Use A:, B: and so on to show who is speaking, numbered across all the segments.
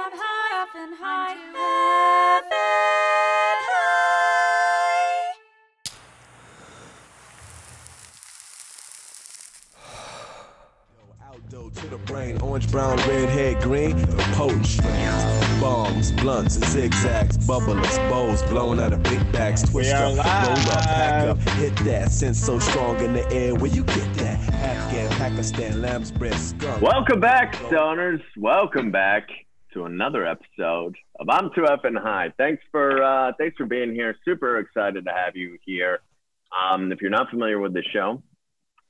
A: up high, up and high, heaven high.
B: Outdoor to the brain, orange, brown, red, head, green, the poetry. Bombs, blunts, zigzags, bubblers, bows, blown out of big bags, twist
C: are
B: up, roll up, pack up, hit that, sense so strong in the air, where you get that? Afghan, Pakistan, lamb's bread, skunk.
D: Welcome back, stoners. Welcome back to another episode of I'm Too Effing High. Thanks for uh, thanks for being here. Super excited to have you here. Um, if you're not familiar with the show,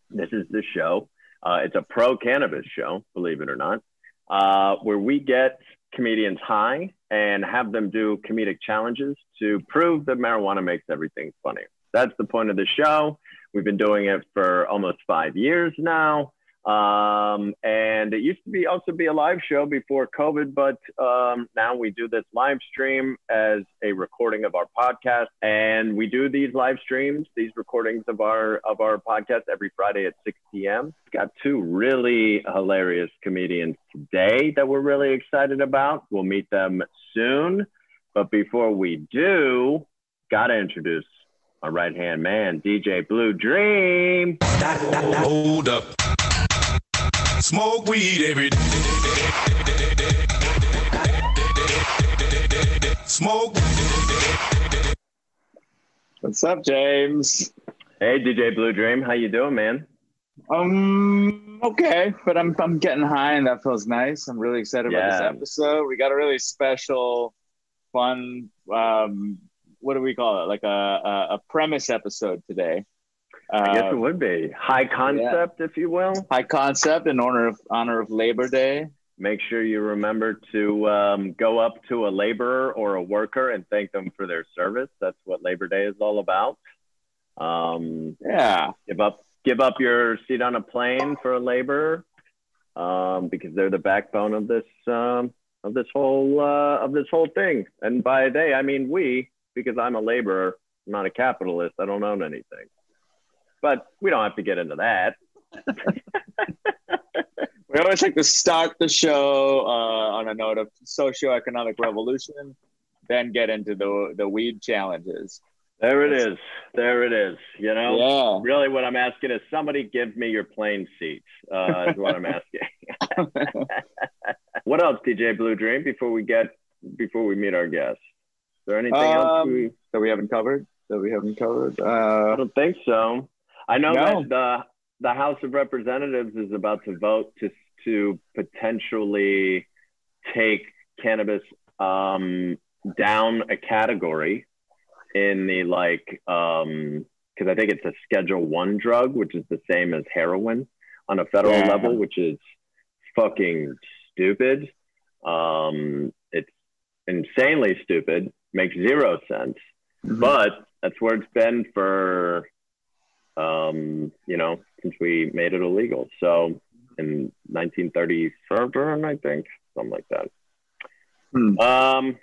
D: this is the show. Uh, it's a pro cannabis show, believe it or not, uh, where we get comedians high and have them do comedic challenges to prove that marijuana makes everything funny. That's the point of the show. We've been doing it for almost five years now. Um, and it used to be also be a live show before COVID, but um, now we do this live stream as a recording of our podcast. And we do these live streams, these recordings of our of our podcast every Friday at 6 p.m. Got two really hilarious comedians today that we're really excited about. We'll meet them soon. But before we do, gotta introduce my right hand man, DJ Blue Dream.
E: Hold up. Smoke weed every day. Smoke.
C: What's up, James?
D: Hey, DJ Blue Dream, how you doing, man?
C: Um, okay, but I'm I'm getting high, and that feels nice. I'm really excited about this episode. We got a really special, fun. Um, what do we call it? Like a a, a premise episode today.
D: I guess
C: Uh,
D: it would be high concept, if you will.
C: high concept in honor of honor of Labor Day.
D: Make sure you remember to um, go up to a laborer or a worker and thank them for their service. That's what Labor Day is all about. Um,
C: Yeah,
D: give up, give up your seat on a plane for a laborer um, because they're the backbone of this um, of this whole uh, of this whole thing. And by they, I mean we, because I'm a laborer, I'm not a capitalist. I don't own anything. But we don't have to get into that.
C: we always like to start the show uh, on a note of socioeconomic revolution, then get into the the weed challenges.
D: There it is. There it is. You know,
C: Yeah.
D: really what I'm asking is somebody give me your plane seats, uh, is what I'm asking. what else, DJ Blue Dream, before we get, before we meet our guests? Is there anything else
C: Um,
D: we,
C: that we haven't covered. That we haven't covered.
D: I
C: Uh,
D: don't think so. I know
C: No.
D: that the, the House of Representatives is about to vote to, to potentially take cannabis um, down a category in the like um because I think it's a schedule one drug, which is the same as heroin on a federal
C: Yeah.
D: level, which is fucking stupid. Um it's insanely stupid, makes zero sense.
C: Mhm.
D: But that's where it's been for um, you know, since we made it illegal. So in 1937, I think, something like that.
C: Hmm.
D: Um,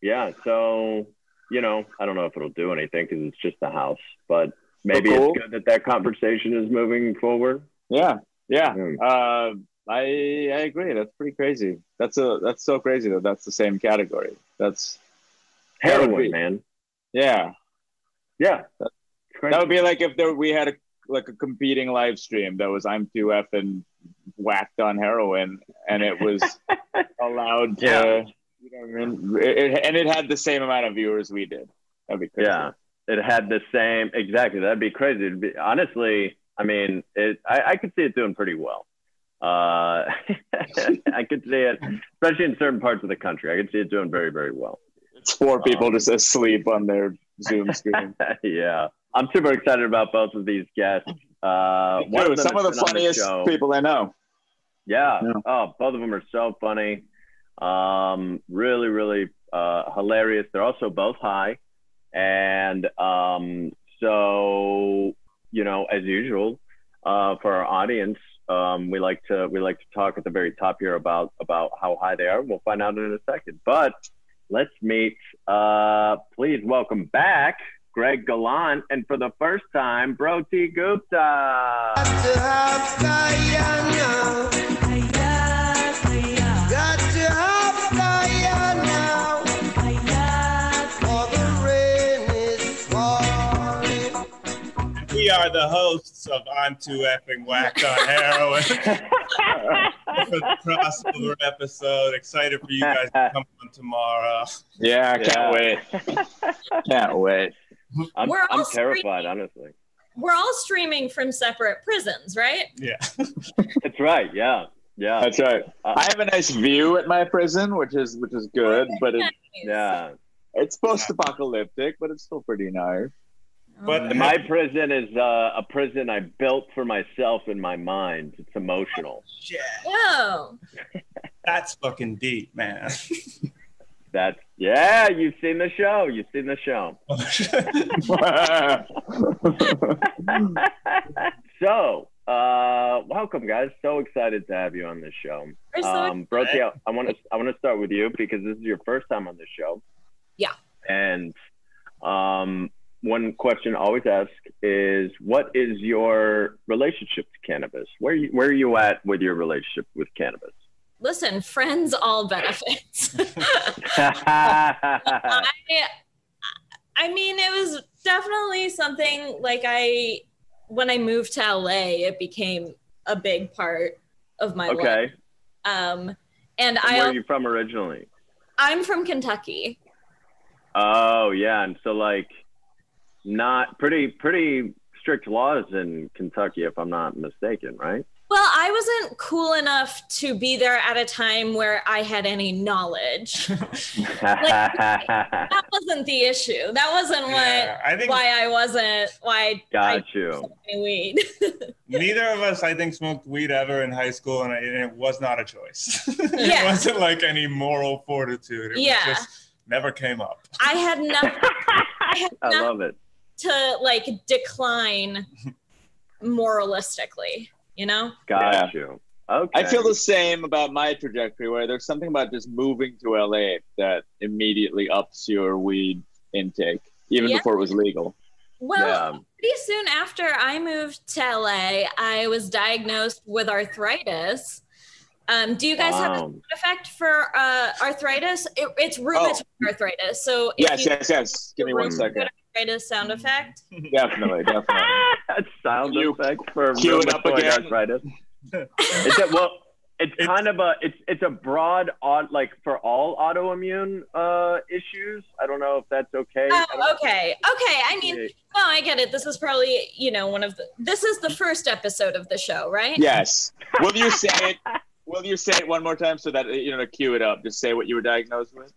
D: yeah. So you know, I don't know if it'll do anything because it's just a house, but maybe
C: cool.
D: it's good that that conversation is moving forward.
C: yeah, yeah.
D: Hmm.
C: Uh, I I agree. That's pretty crazy. That's a that's so crazy that that's the same category. That's That
D: Heroin, man.
C: yeah.
D: Yeah.
C: That would be like if there we had a like a competing live stream that was I'm too effing whacked on heroin and it was allowed to.
D: Yeah.
C: You know what I mean? It, it- and it had the same amount of viewers we did. That'd be crazy.
D: Yeah, it had the same exactly. That'd be crazy. It'd be, honestly, I mean, it. I, I could see it doing pretty well. Uh, I could see it, especially in certain parts of the country. I could see it doing very, very well.
C: It's four people just asleep on their Zoom screen.
D: yeah, I'm super excited about both of these guests. Uh, one of
C: some of the funniest
D: show.
C: people I know.
D: Yeah.
C: Yeah.
D: Oh, both of them are so funny. Um, really, really uh, hilarious. They're also both high. And um, so, you know, as usual, uh, for our audience, um, we like to we like to talk at the very top here about about how high they are. We'll find out in a second. But let's meet. Uh, please welcome back Greg Gallant, and for the first time, Broti Gupta.
F: We are the hosts of I'm Too Effing Whack on Heroin for the crossover episode. Excited for you guys to come on tomorrow.
C: Yeah, I can't
D: yeah.
C: wait. can't wait.
D: I'm,
G: We're
D: I'm terrified,
G: streaming.
D: honestly.
G: We're all streaming from separate prisons, right?
F: Yeah.
D: That's right. Yeah. Yeah.
C: That's right.
D: Uh,
C: I have a nice view at my prison, which is which is good, but it,
D: yeah.
C: it's post-apocalyptic, but it's still pretty nice.
F: But
G: Um,
D: My prison is uh, a prison I built for myself in my mind. It's emotional.
F: Shit.
G: Oh,
F: That's fucking deep, man.
D: That's yeah. You've seen the show. You've seen the show. so, uh, welcome, guys. So excited to have you on this show.
G: we're so
D: Um, Broti, I- I want to I want to start with you because this is your first time on the show.
G: Yeah.
D: And um, one question I always ask is, what is your relationship to cannabis? Where you, where are you at with your relationship with cannabis?
G: Listen, friends all benefits. I, I mean, it was definitely something like I, when I moved to LA, it became a big part of my life.
D: okay.
G: Um, and
D: And
G: I,
D: where are you from originally?
G: I'm from Kentucky.
D: Oh yeah, and so like, not pretty pretty strict laws in Kentucky, if I'm not mistaken, right?
G: Well, I wasn't cool enough to be there at a time where I had any knowledge. That wasn't the issue. That wasn't
F: Yeah, I
G: what
F: think
G: why I wasn't why I
D: Got you.
G: I weed.
F: neither of us, I think, smoked weed ever in high school, and, I, and it was not a choice. it
G: Yeah.
F: wasn't like any moral fortitude. It
G: Yeah.
F: was just never came up.
G: I had nothing I had
D: I
G: nothing
D: love it.
G: to like decline moralistically, you know?
D: Got you. Okay.
C: I feel the same about my trajectory, where there's something about just moving to LA that immediately ups your weed intake, even
G: Yeah.
C: before it was legal.
G: Well,
D: Yeah.
G: pretty soon after I moved to LA, I was diagnosed with arthritis. Um, do you guys have a
D: Wow.
G: effect for uh, arthritis? It, it's rheumatoid arthritis. So if
C: Yes,
G: you
C: yes, yes. Give me one second.
G: Arthritis sound effect.
C: Definitely, definitely.
D: That's sound
C: You
D: effect for
C: cue it up
D: rheumatoid
C: again.
D: arthritis. It's a, well, it's
F: It's-
D: kind of a it's it's a broad odd like for all autoimmune uh issues. I don't know if that's okay.
G: Oh,
D: don't-
G: okay. Okay. I mean, no, I get it. This is probably, you know, one of the, this is the first episode of the show, right?
C: Yes. Will you say it? Will you say it one more time so that you know to cue it up? Just say what you were diagnosed with.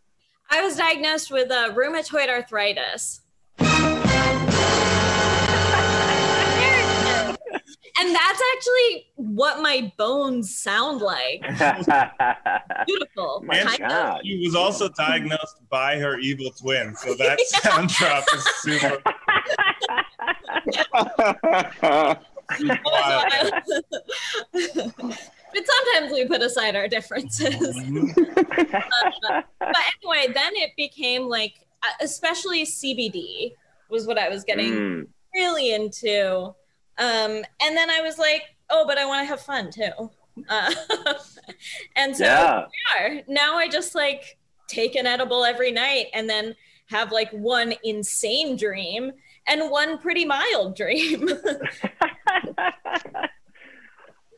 G: I was diagnosed with uh, rheumatoid arthritis. And that's actually what my bones sound like. Beautiful.
D: My
G: Kind.
D: God.
F: She was also diagnosed by her evil twin, so that sound drop is super.
G: but sometimes we put aside our differences. Uh, but anyway, then it became like, especially CBD was what I was getting
D: Mm.
G: really into. Um, and then I was like, oh, but I want to have fun too. Uh, and so
D: Yeah.
G: we are. now I just like take an edible every night and then have like one insane dream and one pretty mild dream.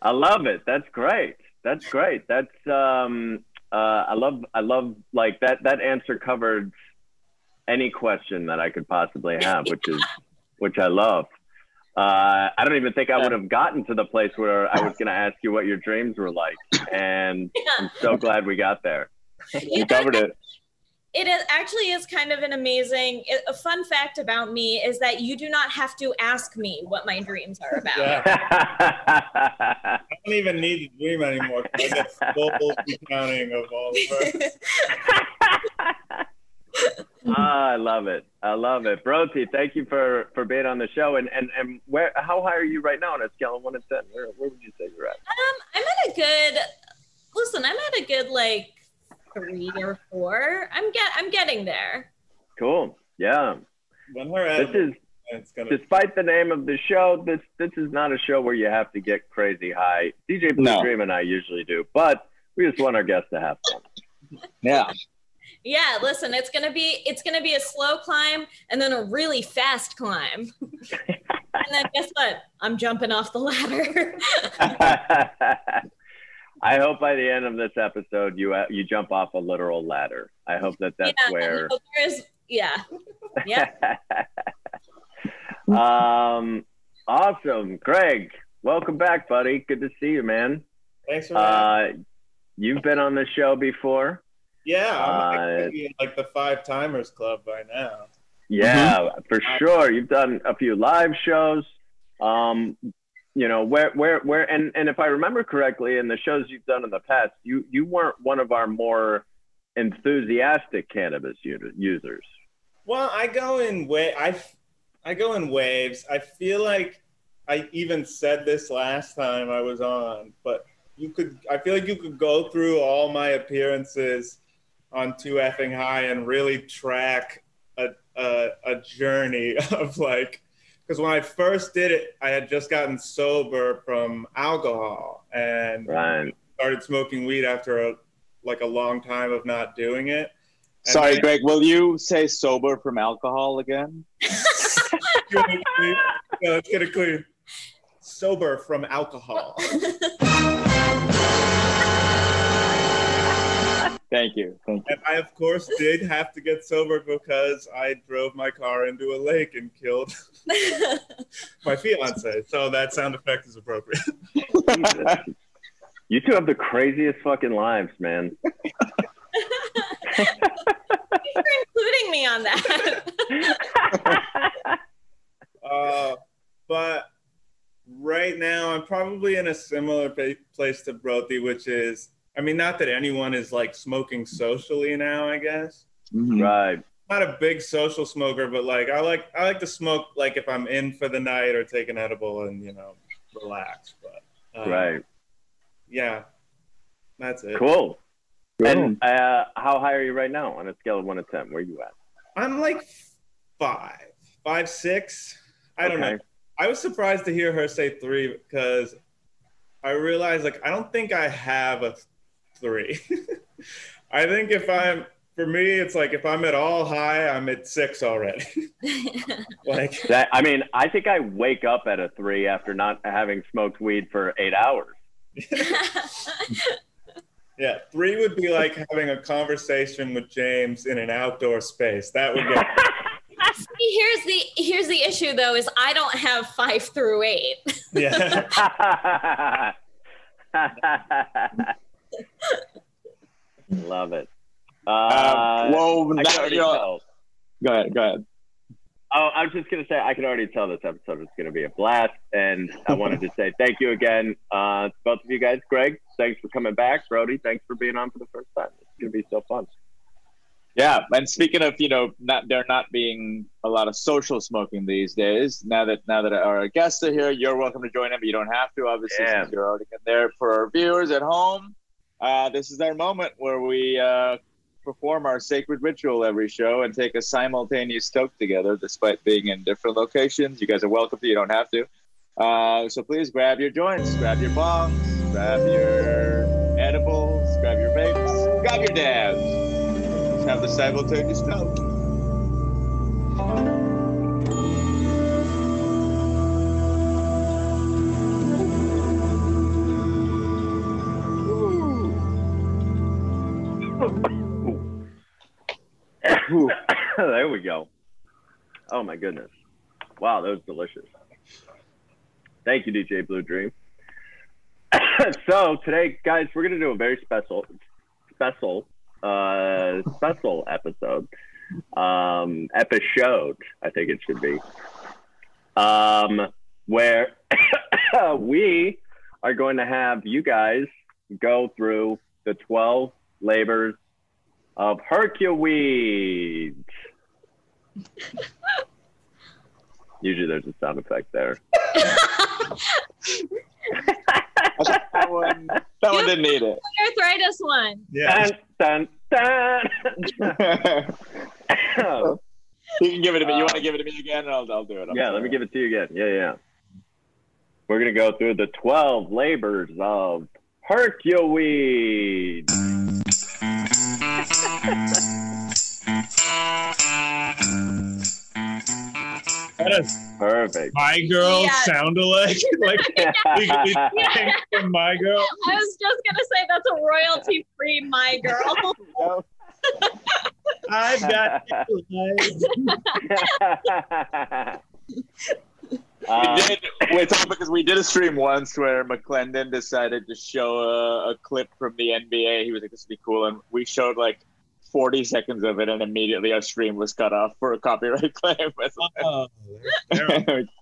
D: I love it. That's great. That's great. That's um uh I love I love like that that answer covered any question that I could possibly have, which is which I love. Uh, I don't even think I would have gotten to the place where I was going to ask you what your dreams were like, and I'm so glad we got there.
C: you covered it.
G: It is actually is kind of an amazing. A fun fact about me is that you do not have to ask me what my dreams are about.
F: Yeah. I don't even need to dream anymore. I get full recounting of all of her.
D: Ah, I love it. I love it, Broti. Thank you for for being on the show. And and and where? How high are you right now on a scale of one to ten? Where where would you say you're at?
G: Um, I'm at a good. Listen, I'm at a good like three or four. I'm get. I'm getting there.
D: Cool. Yeah.
F: When her
D: This is
F: it's gonna.
D: despite the name of the show, this this is not a show where you have to get crazy high. DJ Blue
C: No.
D: Dream and I usually do, but we just want our guests to have fun.
C: Yeah.
G: Yeah, listen, it's gonna be it's gonna be a slow climb and then a really fast climb. and then guess what? I'm jumping off the ladder.
D: I hope by the end of this episode you uh, you jump off a literal ladder. I hope that that's
G: yeah,
D: where.
G: so there's yeah. Yeah.
D: um, awesome, Greg. Welcome back, buddy. Good to see you, man.
F: Thanks for having me.
D: Uh, you've been on the show before.
F: Yeah, I'm
D: uh,
F: actually in like the five timers club by now.
D: Yeah, for sure. You've done a few live shows. Um, you know where where where and and if I remember correctly, in the shows you've done in the past, you you weren't one of our more enthusiastic cannabis u- users.
F: Well, I go in way I I go in waves. I feel like I even said this last time I was on, but you could I feel like you could go through all my appearances on Too Effing High and really track a a, a journey of like because when I first did it, I had just gotten sober from alcohol and
D: Right.
F: started smoking weed after a like a long time of not doing it. And
C: Sorry,
F: then-
C: Greg. Will you say sober from alcohol again?
F: yeah, let's get it clear. Sober from alcohol.
C: Thank you. Thank you.
F: And I, of course, did have to get sober because I drove my car into a lake and killed my fiance. So that sound effect is appropriate.
D: You two have the craziest fucking lives, man.
G: Thanks for including me on that.
F: Uh, but right now, I'm probably in a similar place to Broti, which is, I mean, not that anyone is like smoking socially now, I guess.
C: Mhm.
D: right.
F: not a big social smoker, but like I like I like to smoke like if I'm in for the night or take an edible and you know relax. But uh,
D: Right.
F: yeah, that's it.
D: Cool. And uh, how high are you right now on a scale of one to ten? Where you at?
F: I'm like five, five, six. I don't
D: Okay.
F: know. I was surprised to hear her say three because I realized like I don't think I have a three. I think if I'm for me, it's like if I'm at all high, I'm at six already. like
D: That I mean, I think I wake up at a three after not having smoked weed for eight hours.
F: Yeah, three would be like having a conversation with James in an outdoor space. That would get
G: See, here's the here's the issue though is I don't have five through eight.
F: yeah.
D: Love it. Uh,
C: Um, well,
D: I
C: now, you know-
D: tell.
C: go ahead. Go ahead.
D: Oh, I was just gonna say I can already tell this episode is gonna be a blast, and I wanted to say thank you again, uh, both of you guys. Greg, thanks for coming back. Broti, thanks for being on for the first time. It's gonna be so fun.
C: Yeah, and speaking of, you know, not there not being a lot of social smoking these days. Now that now that our guests are here, you're welcome to join them. But you don't have to, obviously,
D: Yeah.
C: since you're already in there. For our viewers at home, uh, this is our moment where we uh, perform our sacred ritual every show and take a simultaneous toke together, despite being in different locations. You guys are welcome to. You don't have to. Uh, so please grab your joints, grab your bongs, grab your edibles, grab your vapes, grab your dabs. Let's have the simultaneous toke.
D: There we go. Oh my goodness. Wow, that was delicious. Thank you, DJ Blue Dream. so today, guys, we're gonna do a very special, special, uh, special episode, um, episode. I think it should be, um, where we are going to have you guys go through the twelve labors of Hercules. Usually there's a sound effect there.
C: that one, that one didn't need it.
G: Arthritis one.
F: Yeah.
D: Dun, dun, dun.
C: you can give it to me. You want to give it to me again? I'll, I'll do it. I'm
D: yeah, let me give it to you again. Yeah, yeah. We're going to go through the 12 labors of Hercules.
F: That is
D: Perfect.
F: My girl
G: Yeah.
F: sound alike. like we, we think from my girl.
G: I was just gonna say that's a royalty free my girl.
F: I've got lights.
D: Um,
C: we did. It's all because we did a stream once where McClendon decided to show a, a clip from the NBA. He was like, "This would be cool," and we showed like 40 seconds of it, and immediately our stream was cut off for a copyright claim.
F: Oh, there- there-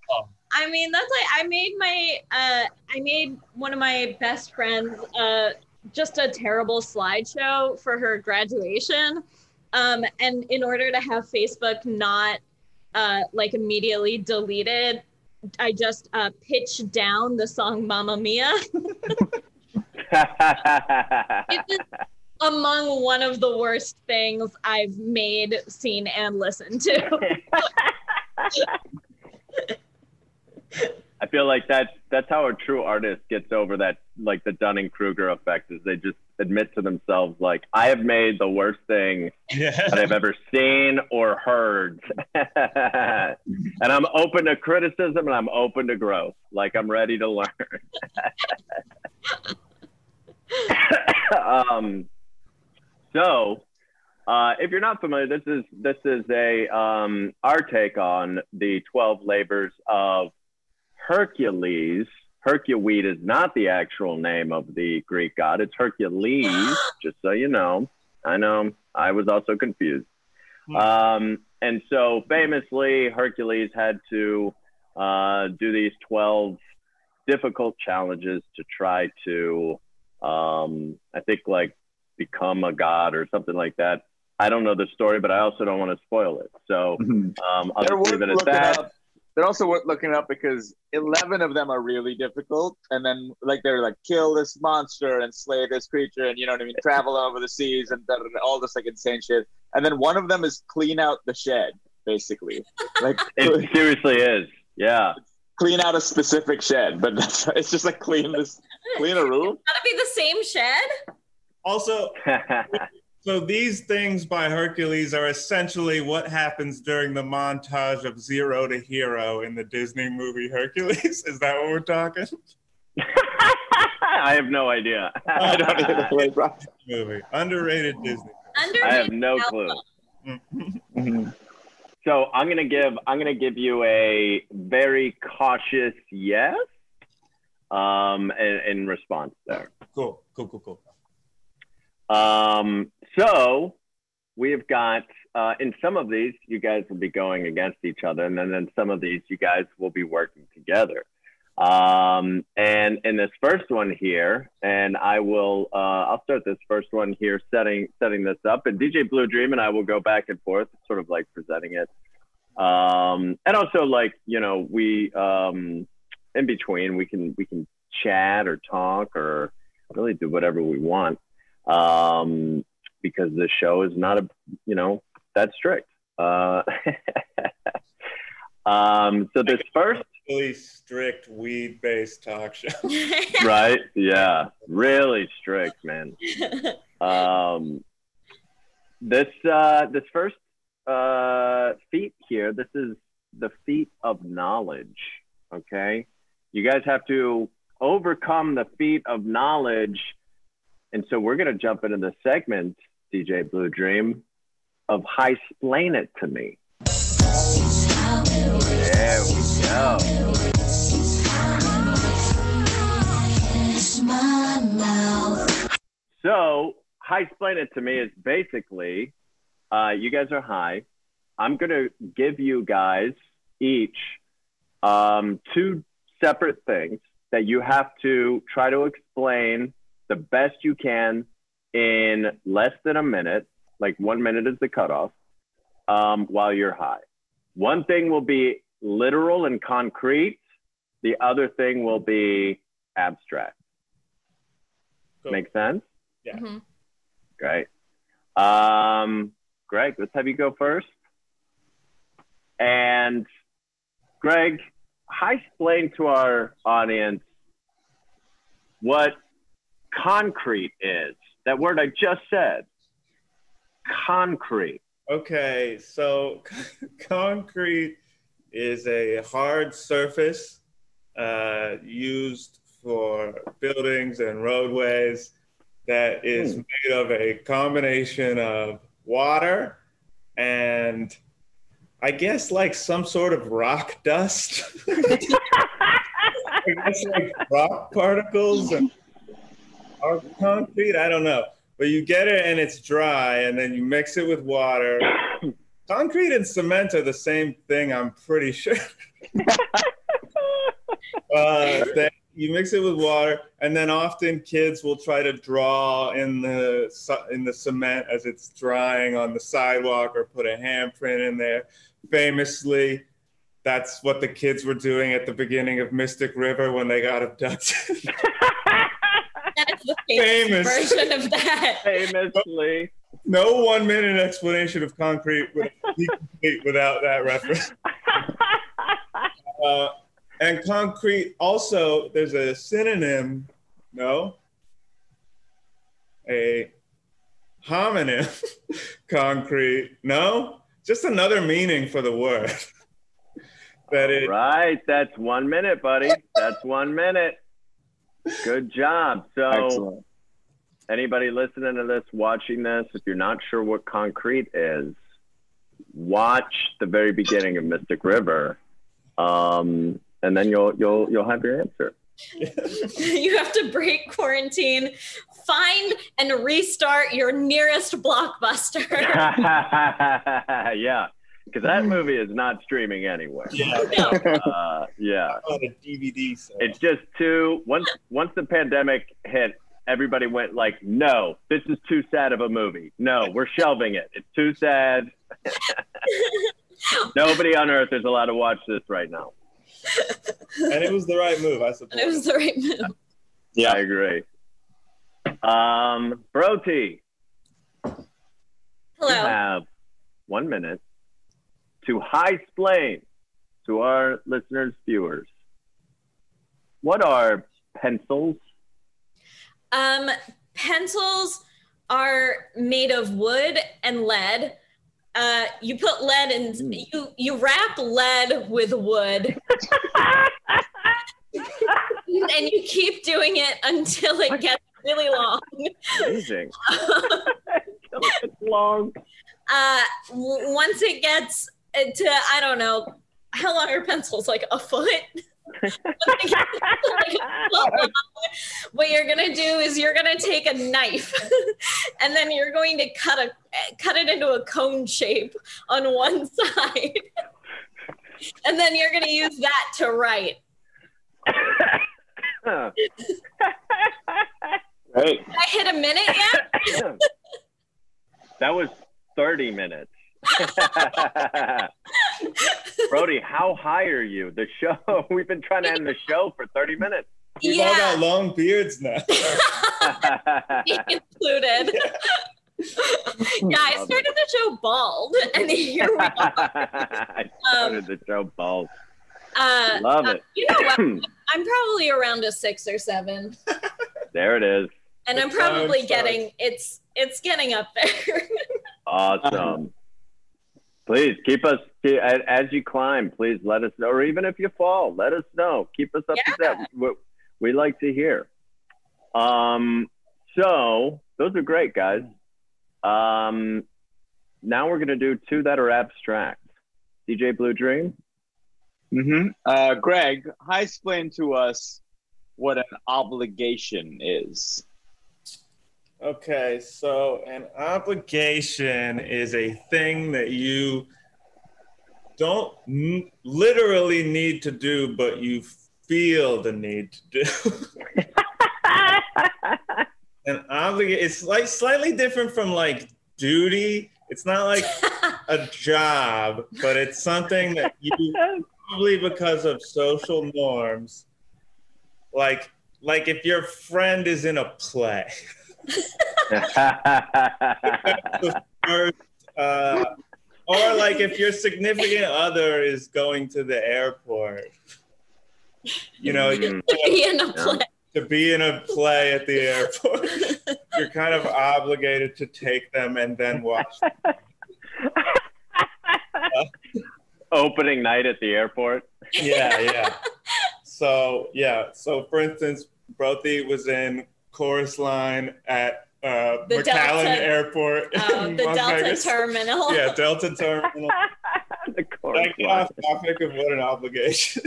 G: I mean, that's like I made my uh I made one of my best friends uh just a terrible slideshow for her graduation. Um and in order to have Facebook not uh like immediately deleted, I just uh pitched down the song Mamma Mia. It is among one of the worst things I've made, seen, and listened to.
D: I feel like that's that's how a true artist gets over that like the Dunning Kruger effect is they just admit to themselves like I have made the worst thing
F: yeah.
D: that I've ever seen or heard. and I'm open to criticism and I'm open to growth. Like I'm ready to learn. um, so, uh, if you're not familiar, this is this is a um, our take on the 12 labors of Hercules. Hercules is not the actual name of the Greek god. It's Heracles, just so you know. I know I was also confused. Um, and so famously, Hercules had to uh, do these 12 difficult challenges to try to, um, I think, like become a god or something like that. I don't know the story, but I also don't want to spoil it. So um, I'll
C: They're
D: just leave it at that.
C: up. They're also worth looking up because 11 of them are really difficult. And then, like, they're like, kill this monster and slay this creature, and you know what I mean? Travel over the seas and da- da- da, all this, like, insane shit. And then one of them is clean out the shed, basically. Like,
D: It seriously is. Yeah.
C: clean out a specific shed, but that's, it's just like clean this, clean a room.
G: Gotta be the same shed?
F: Also, so these things by Hercules are essentially what happens during the montage of Zero to Hero in the Disney movie Hercules. Is that what we're talking?
D: I have no idea.
C: I don't either. Like, bro.
F: Movie underrated Disney.
G: Under
D: I have no clue.
C: Mhm.
D: So I'm gonna give I'm gonna give you a very cautious yes, um, in, in response there.
F: Cool, cool, cool, cool.
D: Um, so we've got uh, in some of these you guys will be going against each other, and then in some of these you guys will be working together. Um, and in this first one here, and I will uh, I'll start this first one here, setting setting this up, and DJ Blue Dream and I will go back and forth, sort of like presenting it. Um, and also like you know we um, in between we can we can chat or talk or really do whatever we want um, because this show is not a you know that strict. Uh, um, so this first,
F: Really strict weed-based talk show.
D: right? Yeah, really strict, man. Um, this uh, this first uh, feat here, this is the feat of knowledge. Okay, you guys have to overcome the feat of knowledge, and so we're gonna jump into the segment, DJ Blue Dream, of high splain it to me. There we go. So, high Splain it to me is basically uh, you guys are high. I'm going to give you guys each um, two separate things that you have to try to explain the best you can in less than a minute. Like one minute is the cutoff um, while you're high. One thing will be literal and concrete, the other thing will be abstract.
F: Cool.
D: Make sense?
G: Mhm.
D: Great. Um, Greg, let's have you go first. And Greg, how explain to our audience what concrete is. That word I just said. Concrete.
F: Okay, so concrete is a hard surface uh, used for buildings and roadways that is
D: Hmm.
F: made of a combination of water and I guess like some sort of rock dust. I guess like rock particles and or concrete. I don't know, but you get it and it's dry, and then you mix it with water. concrete and cement are the same thing. I'm pretty sure. uh, that you mix it with water, and then often kids will try to draw in the in the cement as it's drying on the sidewalk, or put a handprint in there. Famously, that's what the kids were doing at the beginning of Mystic River when they got abducted.
G: That is the famous,
F: Famous.
G: version of that.
D: Famously.
F: no one minute explanation of concrete would be complete without that reference. Uh, and concrete also, there's a synonym, no? A homonym, concrete, no? Just another meaning for the word. that it,
D: Right, that's one minute, buddy. That's one minute. Good job. So,
C: Excellent.
D: anybody listening to this, watching this, if you're not sure what concrete is, watch the very beginning of Mystic River, um, and then you'll you'll you'll have your answer.
G: you have to break quarantine, find and restart your nearest blockbuster.
D: yeah, because that movie is not streaming anywhere.
F: yeah,
D: Uh, yeah.
F: on a DVD. So.
D: It's just too once once the pandemic hit, everybody went like, "No, this is too sad of a movie. No, we're shelving it. It's too sad. Nobody on earth is allowed to watch this right now."
F: and it was the right move, I suppose.
G: It was the right move.
C: Yeah.
D: I agree. Um, Broti, you
G: Hello.
D: have one minute to high splain to our listeners, viewers, what are pencils?
G: Um, pencils are made of wood and lead. Uh, you put lead in.
D: Mm.
G: You you wrap lead with wood, and you keep doing it until it gets really long.
D: Amazing. long.
G: Uh, w- once it gets to I don't know how long are pencils? Like a foot. Once it gets like a foot what you're gonna do is you're gonna take a knife and then you're going to cut a cut it into a cone shape on one side and then you're gonna use that to write. Did i hit a minute yet
D: that was 30 minutes. Broti, how high are you? The show, we've been trying to end the show for 30 minutes.
F: We've all got long beards now.
G: included yeah i started the show bald and here we are
D: I started the show bald.
G: uh,
D: Love
G: uh,
D: it.
G: you know what i'm probably around a six or seven
D: There it is.
G: and i'm
F: The time
G: probably
F: starts.
G: getting it's it's getting up there
D: Awesome. Please keep us as as you climb. Please let us know, or even if you fall, let us know. Keep us up to
G: Yeah.
D: date. We, we like to hear. Um, so those are great, guys. Um, now we're gonna do two that are abstract. DJ Blue Dream.
C: mm-hmm Uh, Greg, high explain to us what an obligation is.
F: Okay, so an obligation is a thing that you don't n- literally need to do, but you feel the need to do. an obligation, it's like slightly different from like duty. It's not like a job, but it's something that you probably because of social norms. Like, like if your friend is in a play. the first, uh, or like if your significant other is going to the airport, you know, you're
G: be in a play
F: to be in a play at the airport, you're kind of obligated to take them and then watch. them.
D: opening night at the airport.
F: Yeah, yeah. So yeah, so for instance, Broti was in chorus line at uh,
G: The
F: McCarran
G: Delta-
F: Airport.
G: Oh, the
F: Las
G: Delta
F: Vegas.
G: Terminal.
F: Yeah, Delta Terminal.
D: the chorus
F: That got off topic of what an obligation.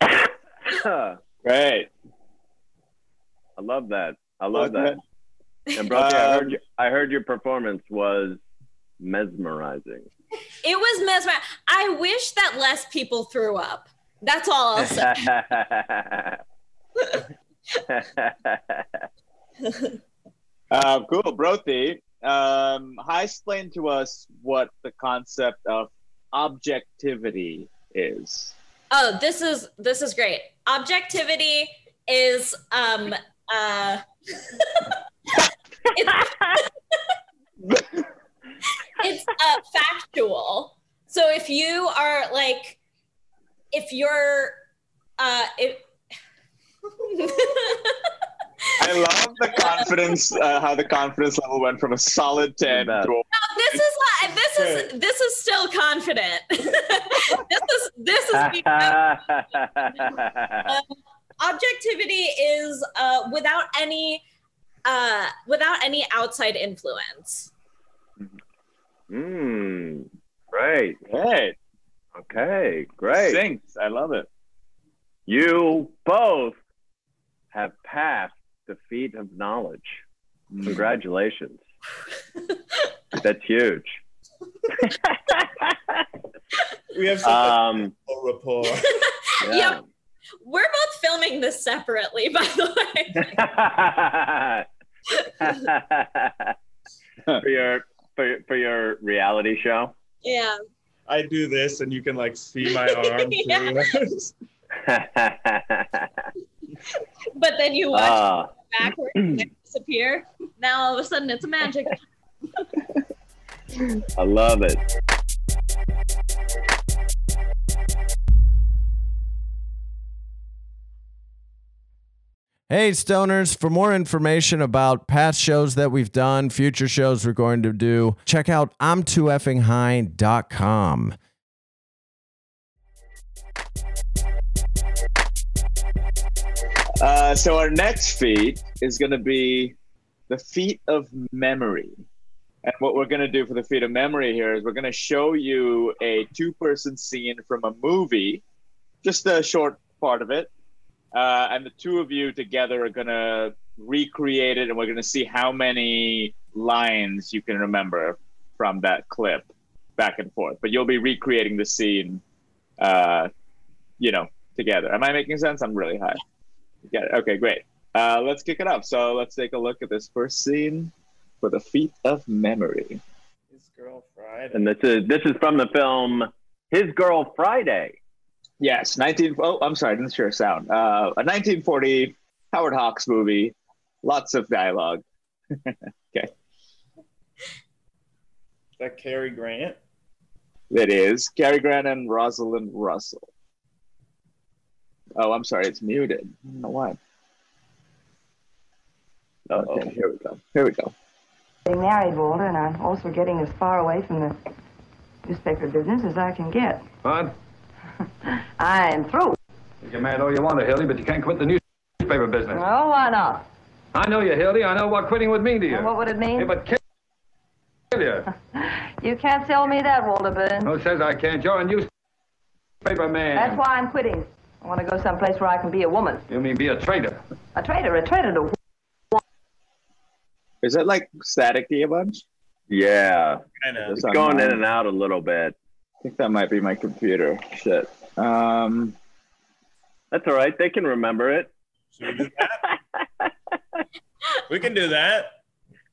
D: line.
C: Great.
D: I love that. I love
C: Okay.
D: that. And Broti, I
C: Um,
D: heard you, I heard your performance was mesmerizing.
G: It was mesmerizing. I wish that less people threw up. That's all I'll say.
C: Uh, cool, Broti. Um, hi, explain to us what the concept of objectivity is.
G: Oh, this is this is great. Objectivity is um uh it's, it's uh, factual. So if you are like if you're uh if
C: I love the confidence, uh, how the confidence level went from a solid 10 to a
G: this is not, this is this is still confident. this is this is me objectivity is uh, without any uh, without any outside influence.
D: mm, great.
C: Great.
D: Okay, great.
C: Sinks. I love it.
D: You both have passed the feat of knowledge. Congratulations. That's huge.
F: we have such
D: Um,
F: a cool rapport.
D: yeah.
G: Yep. We're both filming this separately, by the way.
D: for your for, for your reality show.
G: Yeah.
F: I do this, and you can like see my arm
G: Yeah.
F: through.
G: but then you watch
D: uh,
G: backwards and disappear. Now all of a sudden it's magic.
D: I love it.
H: Hey, stoners, for more information about past shows that we've done, future shows we're going to do, check out I'm2effinghind.com.
C: Uh, so our next feat is going to be the feat of memory. And what we're going to do for the feat of memory here is we're going to show you a two-person scene from a movie, just a short part of it, uh, and the two of you together are going to recreate it, and we're going to see how many lines you can remember from that clip, back and forth. But you'll be recreating the scene, uh, you know, together. Am I making sense? I'm really high. Got it. Okay, great. Uh, let's kick it up. So let's take a look at this first scene for the feet of memory.
F: His girl Friday.
D: And this is this is from the film His Girl Friday.
C: Yes, 19. Oh, I'm sorry, I didn't share a sound. Uh, a 1940 Howard Hawks movie. Lots of dialogue. Okay.
F: Is that Cary Grant?
C: It is Cary Grant and Rosalind Russell. Oh, I'm sorry, it's muted. I don't know why.
D: Uh-oh.
C: Okay, here we go. Here we go.
I: Getting married, Walter, and I'm also getting as far away from the newspaper business as I can get.
J: What?
I: I'm through.
J: You can mad all you want to, Hildy, but you can't quit the newspaper business.
I: Oh, why not?
J: I know you, Hildy. I know what quitting would mean to you.
I: And what would it mean?
J: It would kill you.
I: You can't tell me that, Walter Burns.
J: Who says I can't? You're a newspaper man.
I: That's why I'm quitting. I want to go someplace where I can be a woman.
J: You mean be a traitor?
I: A traitor, a traitor to
C: Is that like staticky a bunch?
D: Yeah,
F: I know.
C: It's
D: it's going in and out a little bit.
C: I think that might be my computer. Shit. Um,
D: That's all right. They can remember it.
F: Should we do that? we can do that.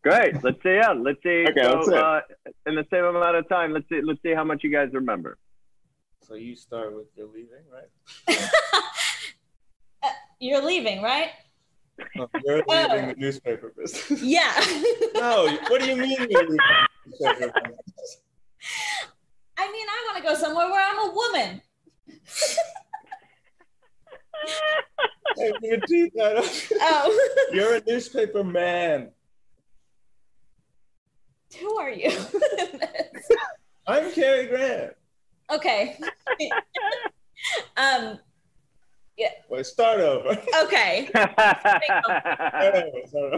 D: Great. Let's see. Yeah. Let's see.
C: Okay,
D: so,
C: let's see
D: uh, in the same amount of time, let's see. Let's see how much you guys remember.
F: So you start with your leaving, right?
G: You're leaving, right?
F: Uh, no, oh, you're leaving the oh. newspaper business.
G: Yeah.
F: no, what do you mean you're leaving the newspaper business?
G: I mean, I want to go somewhere where I'm a woman.
F: Hey, your teeth out
G: Oh,
F: You're a newspaper man.
G: who are you?
F: I'm Cary Grant.
G: Okay. um.
F: Wait, start over.
G: Okay.
F: Start over, start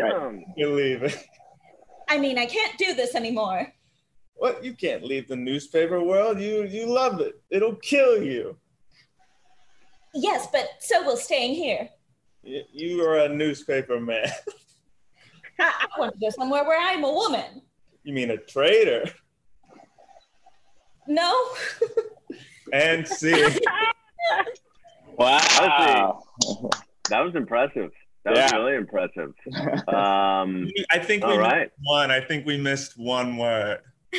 F: over. You leave it.
G: I mean, I can't do this anymore.
F: What? You can't leave the newspaper world. You you love it. It'll kill you.
G: Yes, but so will staying here.
F: You, you are a newspaper man.
G: I, I want to go somewhere where I'm a woman.
F: You mean a traitor?
G: No.
F: And see.
C: Wow.
D: That was impressive. That was really impressive. Um,
F: I think we
D: All
F: missed
D: right.
F: one. I think we missed one word.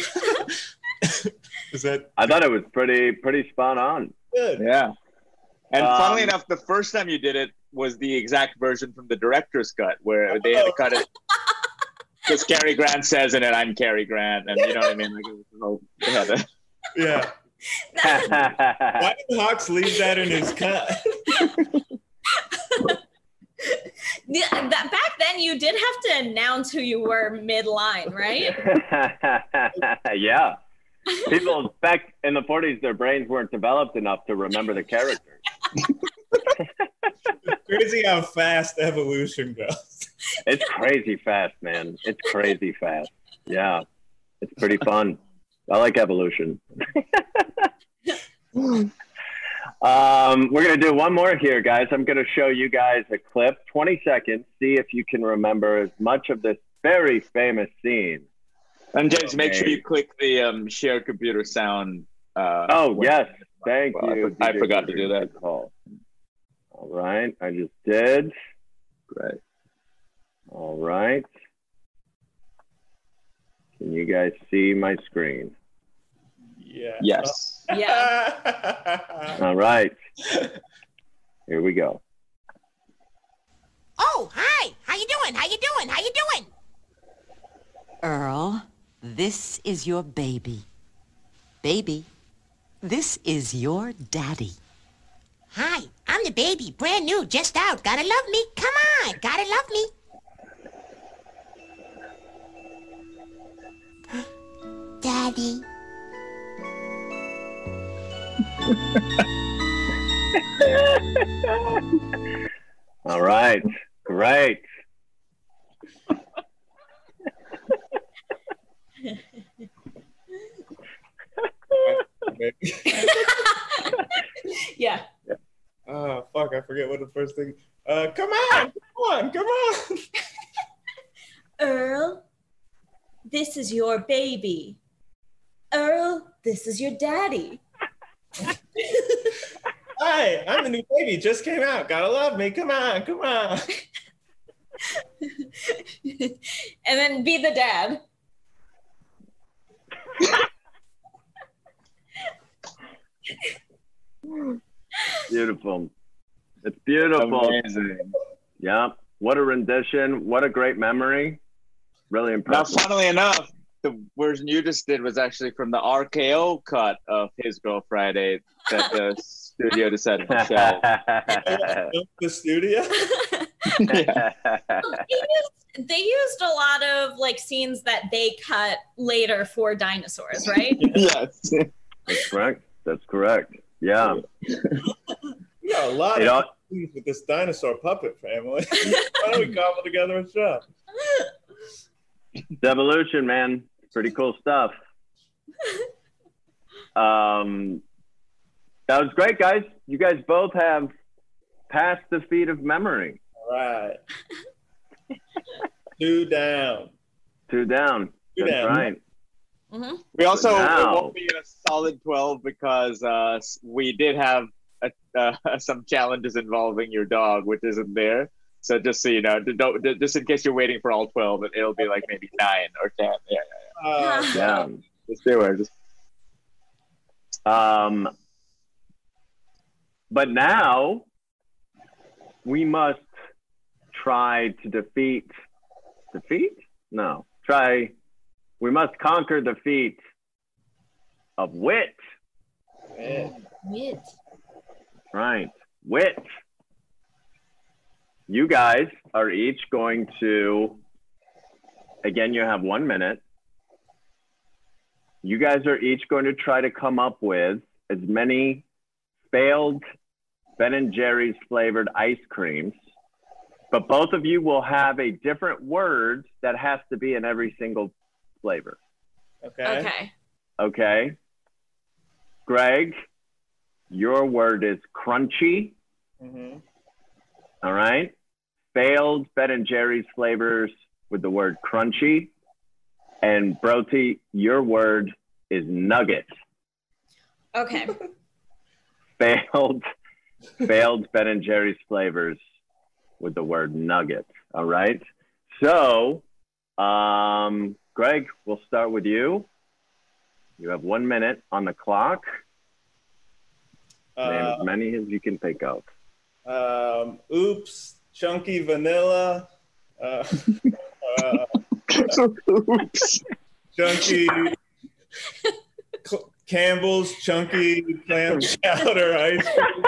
F: Is that
D: I thought it was pretty pretty spot on.
F: good?
C: Yeah. And funnily
D: Um,
C: enough, the first time you did it was the exact version from the director's cut, where they had to cut it. Because Cary Grant says in it, "I'm Cary Grant," and you know what I mean. Like, it was the whole- they had to-
F: Yeah. Why did Hawks leave that in his cut?
G: Yeah, that, back then, you did have to announce who you were mid-line, right?
D: yeah. People back in the 40s, their brains weren't developed enough to remember the characters.
F: Crazy how fast evolution goes.
D: It's crazy fast, man. It's crazy fast. Yeah. It's pretty fun. I like evolution. um, we're going to do one more here, guys. I'm going to show you guys a clip, 20 seconds. See if you can remember as much of this very famous scene.
C: And James, make sure you click the um, share computer sound. Uh,
D: Oh, yes. Thank
C: Well,
D: you.
C: for- I forgot to do that.
D: Call. All right. I just did.
C: Great.
D: All right. Can you guys see my screen?
F: Yeah.
C: Yes.
G: Yeah.
D: All right. Here we go.
K: Oh, hi. How you doing? How you doing? How you doing?
L: Earl, this is your baby. Baby, this is your daddy.
K: Hi, I'm the baby, brand new, just out. Gotta love me. Come on, gotta love me. Daddy.
D: All right. Great.
G: yeah.
F: Oh fuck! I forget what the first thing. Uh, come on, come on, come on.
G: Earl, this is your baby. Earl, this is your daddy.
F: Hi, I'm the new baby. Just came out. Gotta love me. Come on, come on.
G: and then be the dad.
D: Beautiful. It's beautiful.
C: Amazing.
D: Yeah. What a rendition. What a great memory. Really impressive.
C: Now,
D: impressive.
C: funnily enough, the version you just did was actually from the RKO cut of His Girl Friday that the studio decided to show.
F: the studio.
C: yeah.
G: they, used, they used a lot of like scenes that they cut later for dinosaurs, right?
C: yes.
D: That's correct. That's correct. Yeah.
F: We got a lot
D: You know-
F: of things with this dinosaur puppet family. Why don't we cobble together a show?
D: Devolution, man. Pretty cool stuff. Um, that was great, guys. You guys both have passed the feat of memory.
F: All right. Two down.
D: Two down.
F: Two
D: That's
F: down.
D: right.
G: Mm-hmm.
C: We also it won't be a solid 12 because uh, we did have a, uh, some challenges involving your dog, which isn't there. So just so you know, don't, just in case you're waiting for all 12, it- it'll be like maybe nine or 10. Yeah, yeah,
D: Yeah.
C: Yeah. Just be aware. Just
D: Um, but now we must try to defeat defeat? No. Try we must conquer the feat of wit.
F: man.
G: Wit.
D: Right. Wit. You guys are each going to again you have 1 minute. You guys are each going to try to come up with as many failed Ben and Jerry's flavored ice creams, but both of you will have a different word that has to be in every single flavor.
F: Okay.
G: Okay.
D: Okay. Greg, your word is crunchy.
F: Mm-hmm.
D: All right. Failed Ben and Jerry's flavors with the word crunchy. And Broti, your word is nugget.
G: Okay.
D: Failed, failed Ben and Jerry's flavors with the word nugget. All right. So, um, Greg, we'll start with you. You have one minute on the clock. Name
F: Uh,
D: as many as you can think of.
F: um, oops, chunky vanilla. Uh, uh,
C: oops.
F: Chunky Campbell's chunky clam chowder ice cream.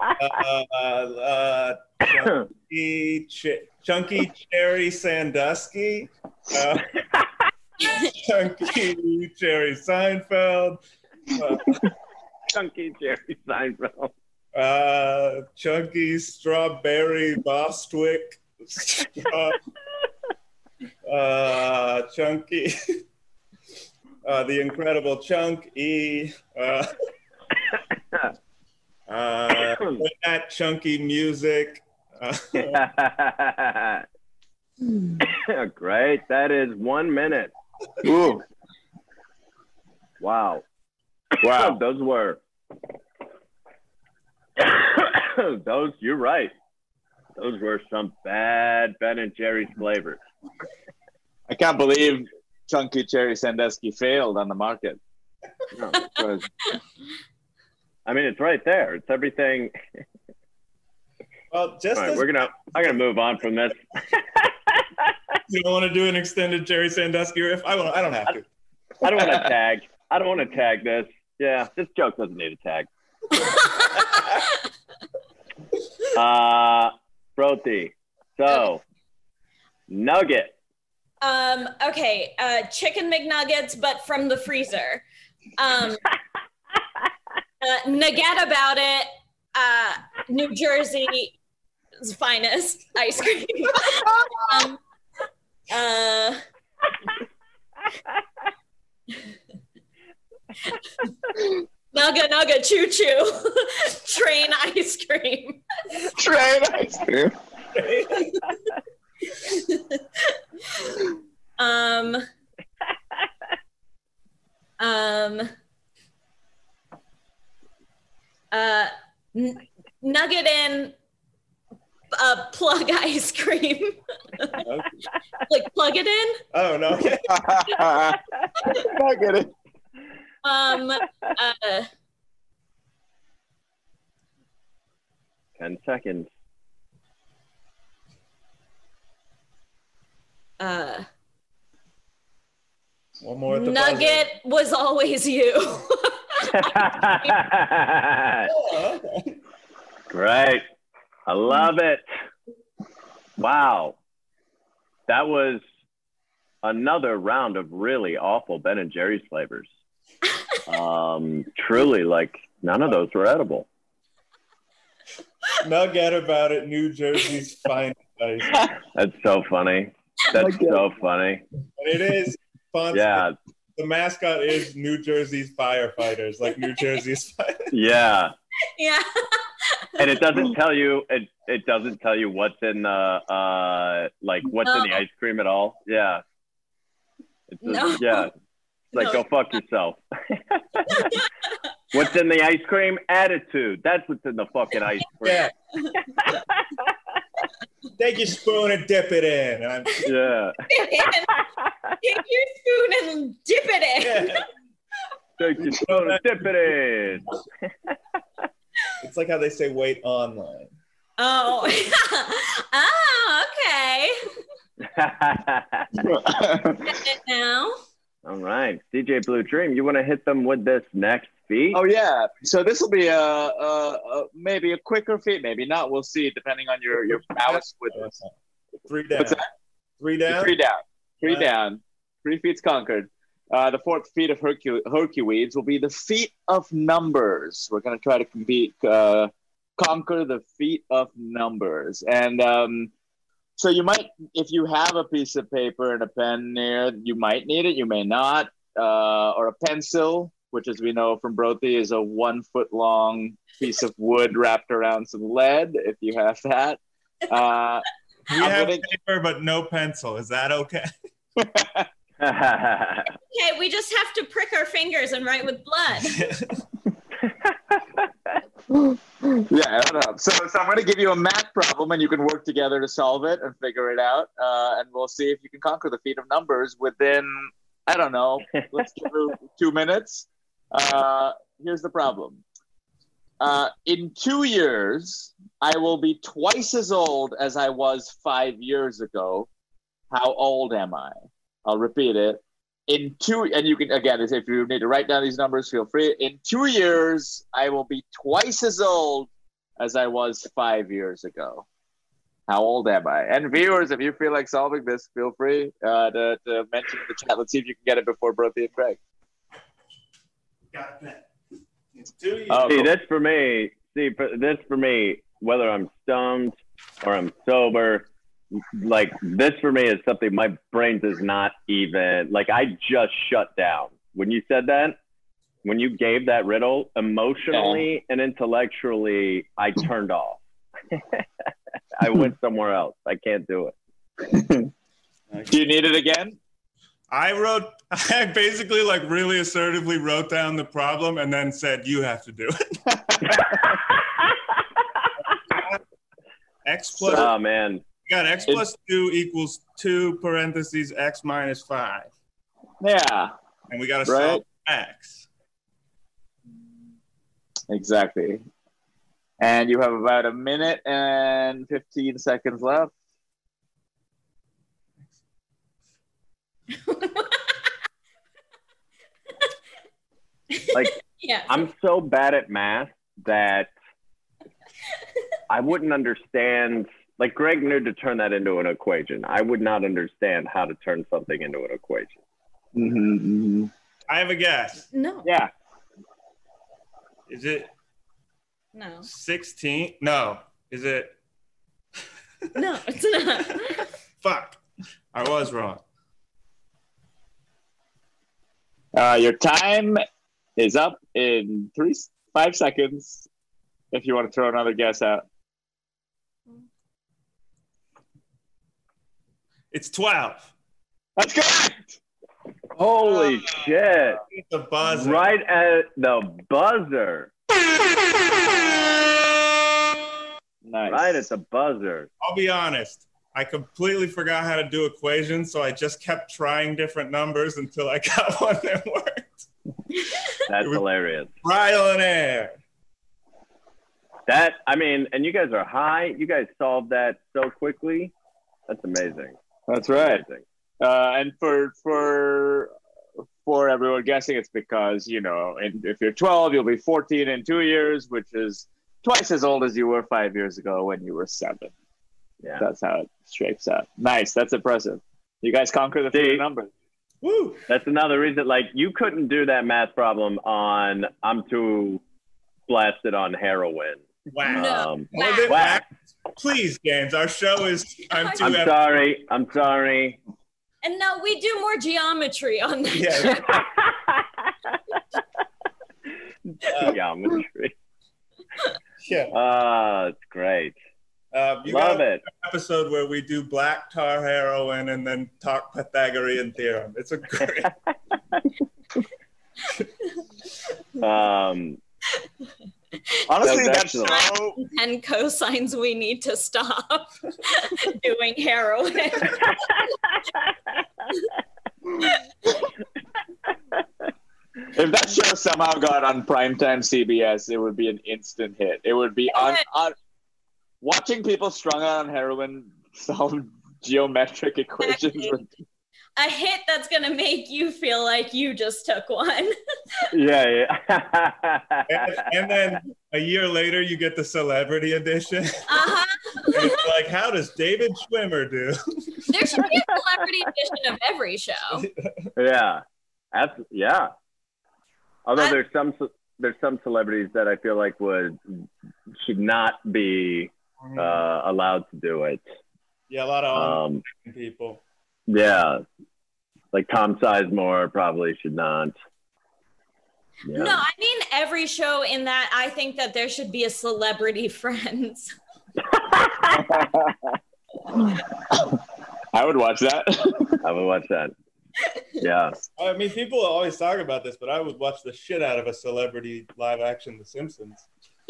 F: Uh, uh, chunky, ch- chunky cherry Sandusky. Uh, chunky cherry Seinfeld. Uh,
D: Chunky cherry Seinfeld.
F: uh, chunky strawberry Bostwick. Uh, uh, chunky. Uh, the Incredible Chunk E. Uh, uh, that chunky music. Uh,
D: Great. That is one minute.
C: Ooh.
D: Wow.
C: Wow.
D: Those were. Those, you're right. Those were some bad Ben and Jerry's flavors.
C: I can't believe Chunky Cherry Sandusky failed on the market.
D: No, because- I mean, it's right there. It's everything.
F: well, just
D: All right,
F: as
D: we're gonna. I'm gonna move on from this.
F: you don't want to do an extended Jerry Sandusky riff, I won't. I don't have to.
D: I don't want to tag. I don't want to tag this. Yeah, this joke doesn't need a tag. Uh, Broti. So, nugget.
G: Um, okay, uh, chicken McNuggets, but from the freezer. Um, uh, nugget about it. Uh, New Jersey's finest ice cream. um, uh, nugga nugga choo choo. Train ice cream.
C: Train ice cream.
G: um um uh n- nugget in uh plug ice cream like plug it in
F: Oh no.
C: I get it.
G: um uh
D: Ten seconds.
G: Uh
F: One more at the buzzer.
G: nugget was always you
F: Oh, okay.
D: Great. I love it. Wow. That was another round of really awful Ben and Jerry's flavors. Um, truly, like none of those were edible.
F: Nugget about it, New Jersey's finest ice.
D: That's so funny. That's so funny.
F: And it is fun.
D: Yeah,
F: The mascot is New Jersey's firefighters, like New Jersey's.
D: yeah.
G: yeah
D: And it doesn't tell you it it doesn't tell you what's in the uh like what's in the ice cream at all. Yeah. It's just-
G: No.
D: yeah. It's like
G: No,
D: go
G: it's
D: fuck yourself. what's in the ice cream? Attitude. That's what's in the fucking ice cream.
F: yeah. Take your spoon and dip it in. And I'm,
D: Yeah.
G: take your spoon and dip it in
F: yeah.
D: Take your spoon and dip it in.
F: It's like how they say wait online.
G: oh oh okay now
D: All right. DJ Blue Dream, you want to hit them with this next beat?
C: Oh yeah. So this will be a, a, a maybe a quicker feat, maybe not. We'll see, depending on your your prowess with this.
F: Three down.
C: What's that?
F: Three down.
C: Three down. Three
F: Right.
C: down. Three feats conquered. Uh, the fourth feat of Hercu- Hercules will be the feat of numbers. We're going to try to compete, uh, conquer the feat of numbers. And um, so you might, if you have a piece of paper and a pen near, you might need it, you may not, uh, or a pencil, which, as we know from Broti, is a one foot long piece of wood wrapped around some lead. If you have that, uh,
F: We
C: I'm
F: have
C: gonna-
F: paper but no pencil. Is that okay?
G: Okay, we just have to prick our fingers and write with blood.
C: yeah, I don't know. So, so I'm going to give you a math problem, and you can work together to solve it and figure it out. Uh, and we'll see if you can conquer the feat of numbers within, I don't know, let's give it two minutes. Uh, here's the problem. Uh, in two years, I will be twice as old as I was five years ago. How old am I? I'll repeat it. In two, and you can again, if you need to write down these numbers, feel free. In two years, I will be twice as old as I was five years ago. How old am I? And viewers, if you feel like solving this, feel free uh, to, to mention in the chat. Let's see if you can get it before Broti and Craig.
F: Got that. It's.
C: Oh,
D: see,
C: cool.
D: this for me. See, for, this for me, whether I'm stoned or I'm sober, like this for me is something my brain does not even like. I just shut down when you said that. When you gave that riddle, emotionally and intellectually, I turned off. I went somewhere else. I can't do it.
C: Do you need it again?
F: I wrote, I basically like really assertively wrote down the problem and then said, you have to do it. X plus,
D: Oh man,
F: you got X plus two equals two parentheses X minus five.
C: Yeah,
F: And we got to
C: Right.
F: solve X.
C: exactly. And you have about a minute and 15 seconds left.
D: like
G: yeah.
D: I'm so bad at math that I wouldn't understand. Like Greg knew to turn that into an equation. I would not understand how to turn something into an equation.
C: Mm-hmm,
F: I have a guess.
G: No.
C: Yeah.
F: Is it
G: No.
F: 16? No. Is it?
G: No, it's not.
F: Fuck. I was wrong.
C: Uh, your time is up in three, five seconds. If you want to throw another guess out.
F: It's 12.
C: That's correct.
D: Holy shit!
F: The buzzer.
D: Right at the buzzer.
C: Nice.
D: Right at the buzzer.
F: I'll be honest. I completely forgot how to do equations, so I just kept trying different numbers until I got one that worked.
D: That's hilarious.
F: Trial and error.
D: That I mean, and you guys are high. You guys solved that so quickly. That's amazing.
C: That's right.
D: Amazing.
C: Uh, and for for for everyone guessing, it's because you know, and if you're 12, you'll be 14 in two years, which is twice as old as you were five years ago when you were seven.
D: Yeah.
C: That's how it shapes out. Nice. That's impressive. You guys conquer the
D: See?
C: three numbers.
F: Woo.
D: That's another reason. Like you couldn't do that math problem on. I'm too blasted on heroin.
F: Wow.
G: No.
D: Um,
F: Well, then,
D: Wow.
F: Please, James. Our show is. I'm too.
D: I'm
F: epic.
D: sorry. I'm sorry.
G: And now we do more geometry on that.
F: Yeah.
D: Geometry.
F: yeah.
D: Ah, it's great.
F: Uh, you
D: Love
F: got
D: it.
F: an episode where we do black tar heroin and then talk Pythagorean theorem. It's a great.
D: Um,
C: Honestly,
D: That's
C: that's
D: excellent.
C: so.
G: And cosigns we need to stop doing heroin.
C: If that show somehow got on primetime CBS, it would be an instant hit. It would be on, on watching people strung out on heroin solve geometric equations.
G: A hit that's gonna make you feel like you just took one.
D: yeah, yeah.
F: and, and then a year later, you get the celebrity edition.
G: Uh-huh.
F: It's like, how does David Schwimmer do?
G: There should be a celebrity edition of every show.
D: yeah. Abs- yeah. Although there's some there's some celebrities that I feel like would should not be uh, allowed to do it.
F: Yeah, a lot of
D: Um,
F: people.
D: yeah, like Tom Sizemore probably should not. Yeah.
G: No, I mean every show in that I think that there should be a celebrity friends.
C: I would watch that.
D: I would watch that. Yeah.
F: I mean, people always talk about this, but I would watch the shit out of a celebrity live action The Simpsons.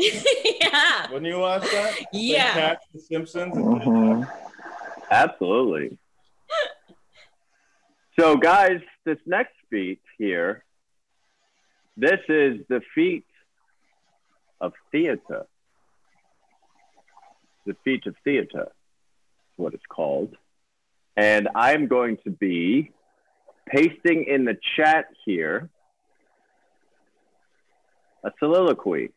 G: yeah.
F: Wouldn't you watch that? They
G: Yeah.
F: catch The Simpsons. and-
D: Absolutely. So, guys, this next feat here, this is the feat of theater. The feat of theater is what it's called. And I'm going to be pasting in the chat here a soliloquy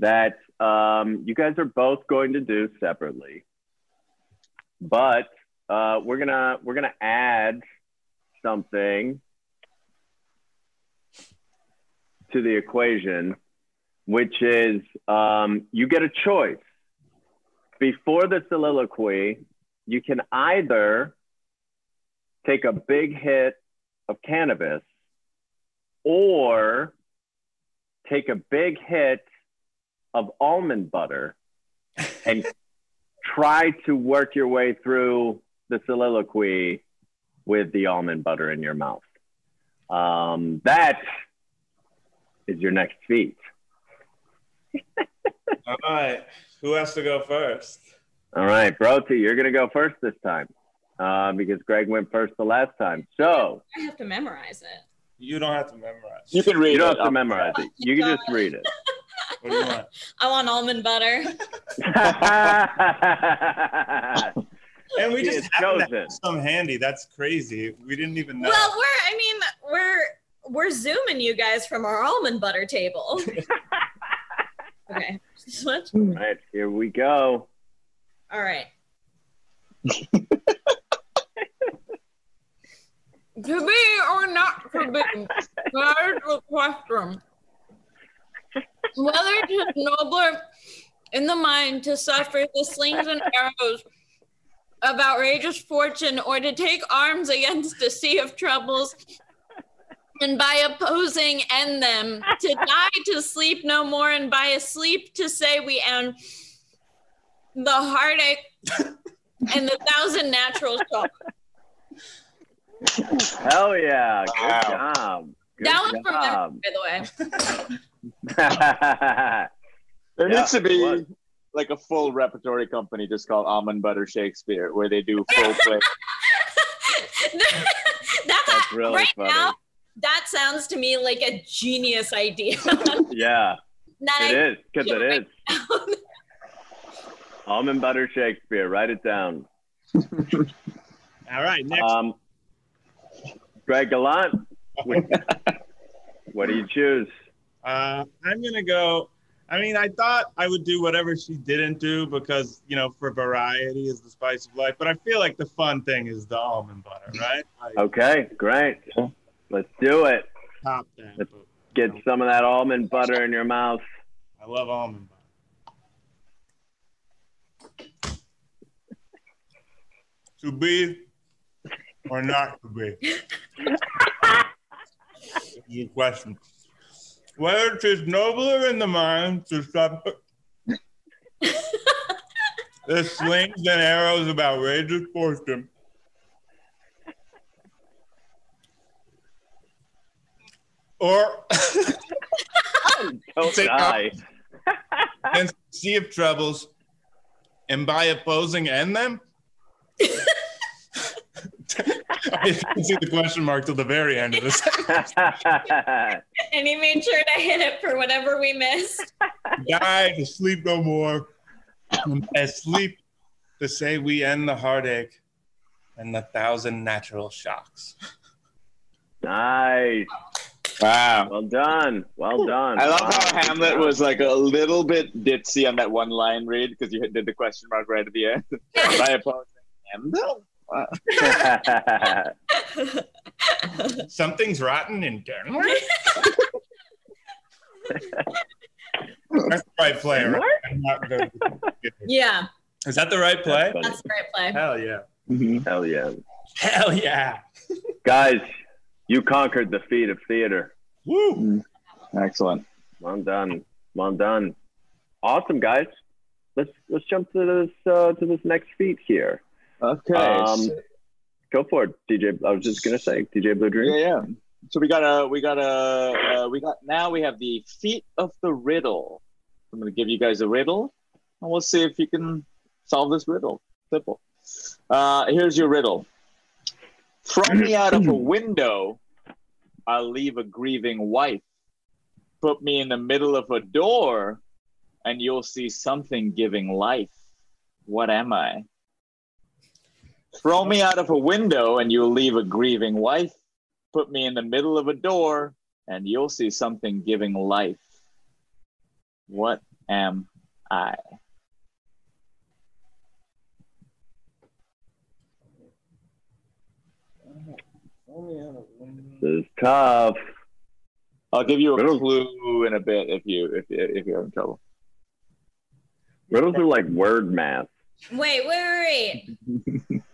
D: that um, you guys are both going to do separately but uh, we're gonna we're gonna add something to the equation, which is um, you get a choice. Before the soliloquy, you can either take a big hit of cannabis or take a big hit of almond butter and try to work your way through the soliloquy with the almond butter in your mouth. Um, that is your next feat.
F: All right. Who has to go first?
D: All right, Broti, you're going to go first this time uh, because Greg went first the last time. So
G: I have to memorize it.
F: You don't have to memorize.
C: You can read
D: you don't
C: it.
D: have to memorize it. You can just read it.
F: What do you want?
G: I want almond butter.
F: And we just
D: is
F: happen to
D: chosen.
F: have some handy. That's crazy. We didn't even know.
G: Well, we're I mean, we're we're zooming you guys from our almond butter table. okay. Switch.
D: All right, here we go.
G: All right. to be or not to be, that is the question. Whether it is nobler in the mind to suffer the slings and arrows of outrageous fortune or to take arms against a sea of troubles and by opposing end them, to die to sleep no more, and by a sleep to say we end the heartache and the thousand natural shocks.
D: Hell yeah. Good
C: Wow.
D: job. Good
G: That was from by the way.
C: There
D: Yeah,
C: needs to be
D: was.
C: like a full repertory company just called Almond Butter Shakespeare, where they do full play.
G: That's,
D: That's really
G: right
D: funny.
G: now. That sounds to me like a genius idea.
D: Yeah,
G: that
D: it
G: I
D: is because
G: feel
D: it
G: right
D: is. Almond butter Shakespeare. Write it down.
F: All right. Next.
D: Um, Greg Gallant. What, what do you choose?
F: Uh, I'm gonna go. I mean, I thought I would do whatever she didn't do because you know, for variety is the spice of life. But I feel like the fun thing is the almond butter, right? Like,
D: Okay, great. Let's do it.
F: top that.
D: Let's get some of that almond butter in your mouth.
F: I love almond butter. to be or not to be? Good question. Whether it is nobler in the mind to suffer the slings and arrows of outrageous fortune, or
D: Don't
F: Take
D: die.
F: and sea of troubles, and by opposing end them. I didn't see the question mark till the very end of this.
G: and he made sure to hit it for whatever we missed.
F: Die to sleep no more, and sleep to say we end the heartache and the thousand natural shocks.
D: nice.
C: Wow.
D: Well done. Well done.
C: I love
D: Wow,
C: how Hamlet was like a little bit ditzy on that one line read because you did the question mark right at the end. By opposing him. No. Wow.
F: Something's rotten in Denmark. That's the right play, right? I'm not very.
G: Yeah,
F: Is that the right play?
G: that's the right play.
F: Hell yeah. Mm-hmm. Mm-hmm.
D: Hell yeah.
F: Hell yeah.
D: Guys, you conquered the feat of theater.
F: Woo. Mm-hmm.
C: Excellent.
D: Well done. Well done. Awesome, guys. Let's let's jump to this uh, to this next feat here.
C: Okay.
D: Um, go for it, DJ. I was just gonna say, DJ Blue Dream.
C: yeah, yeah. So we got a, we got a, uh, we got now we have the feat of the riddle. I'm gonna give you guys a riddle, and we'll see if you can solve this riddle. Simple. Uh, here's your riddle. Throw me out of a window, I'll leave a grieving wife. Put me in the middle of a door, and you'll see something giving life. What am I? Throw me out of a window, and you'll leave a grieving wife. Put me in the middle of a door, and you'll see something giving life. What am I?
D: This is tough.
C: I'll give you a
D: Riddles.
C: clue in a bit if you if if you're having trouble.
D: Riddles are like word math.
G: Wait, wait, wait, wait.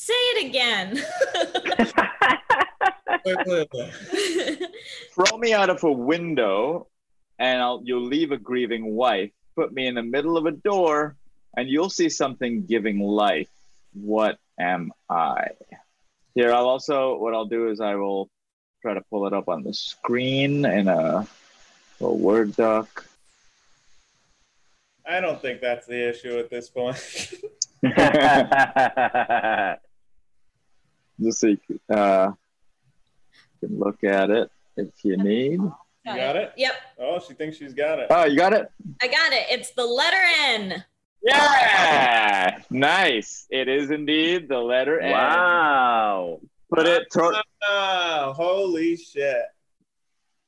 G: Say it again.
F: Wait, wait, wait.
C: Throw me out of a window, and I'll you'll leave a grieving wife. Put me in the middle of a door, and you'll see something giving life. What am I? Here, I'll also what I'll do is I will try to pull it up on the screen in a, a Word doc.
F: I don't think that's the issue at this point.
C: Just so you can, uh, you can look at it if you need.
F: You got it?
G: Yep,
F: Oh, she thinks she's got it.
C: Oh, you got it.
G: I got it. It's the letter N.
C: Yeah, nice. It is indeed the letter N.
D: wow.
C: Put it. Throw,
F: Oh, holy shit.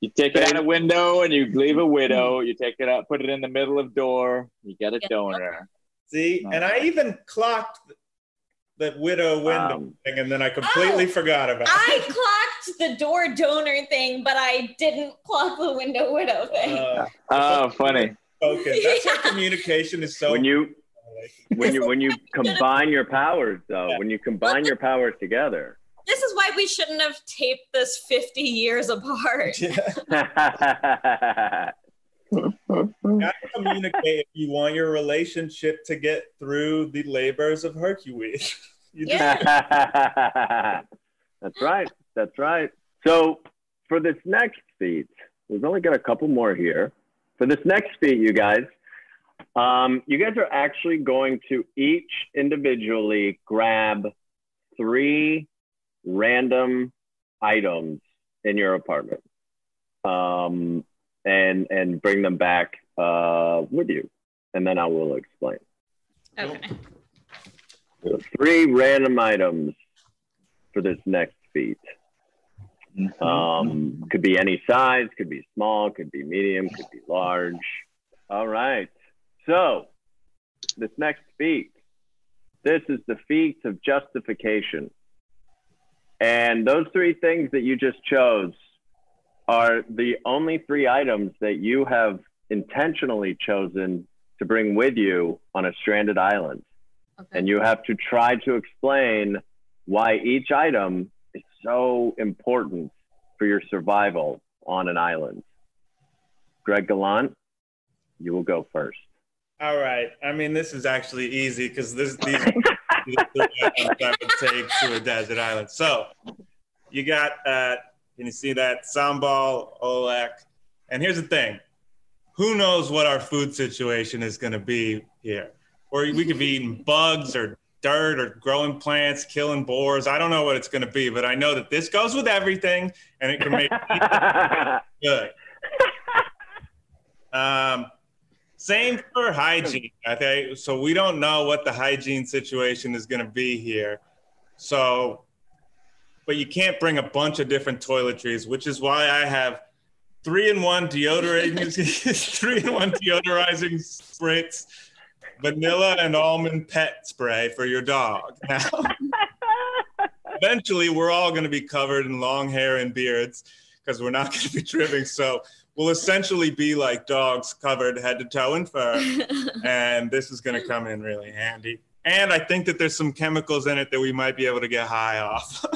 C: you take it out a window and you leave a widow. You take it out, put it in the middle of door. You get a donor.
F: See, and I even clocked that widow window
D: Um,
F: thing, and then I completely
G: Oh,
F: forgot about it.
G: I clocked the door donor thing, but I didn't clock the window widow thing.
F: Uh,
C: Oh, funny.
F: okay, that's why communication is so.
D: When you when you when you combine your powers though, when you combine your powers together.
G: this is why we shouldn't have taped this 50 years apart.
F: Gotta communicate if you want your relationship to get through the labors of Hercules.
G: Yeah.
D: That's right. That's right. So for this next feat, we've only got a couple more here. For this next feat, you guys, um, you guys are actually going to each individually grab three random items in your apartment, um, and and bring them back uh, with you, and then I will explain.
G: Okay.
D: So three random items for this next feat. Um, could be any size, could be small, could be medium, could be large. All right. So, this next feat, this is the feat of justification. And those three things that you just chose are the only three items that you have intentionally chosen to bring with you on a stranded island.
G: Okay.
D: And you have to try to explain why each item is so important for your survival on an island. Greg Gallant, you will go first.
F: All right. I mean, this is actually easy because this these are the three items I would take to a desert island. So you got uh can you see that sambal oelek? And here's the thing. Who knows what our food situation is gonna be here? Or we could be eating bugs or dirt or growing plants, killing boars. I don't know what it's gonna be, but I know that this goes with everything and it can make good. Um, same for hygiene. Okay, so we don't know what the hygiene situation is going to be here. So, but you can't bring a bunch of different toiletries, which is why I have three in one deodorizing, three in one deodorizing spritz, vanilla and almond pet spray for your dog. Now, eventually we're all going to be covered in long hair and beards because we're not going to be trimming. So we'll essentially be like dogs covered head to toe in fur. and this is going to come in really handy. And I think that there's some chemicals in it that we might be able to get high off.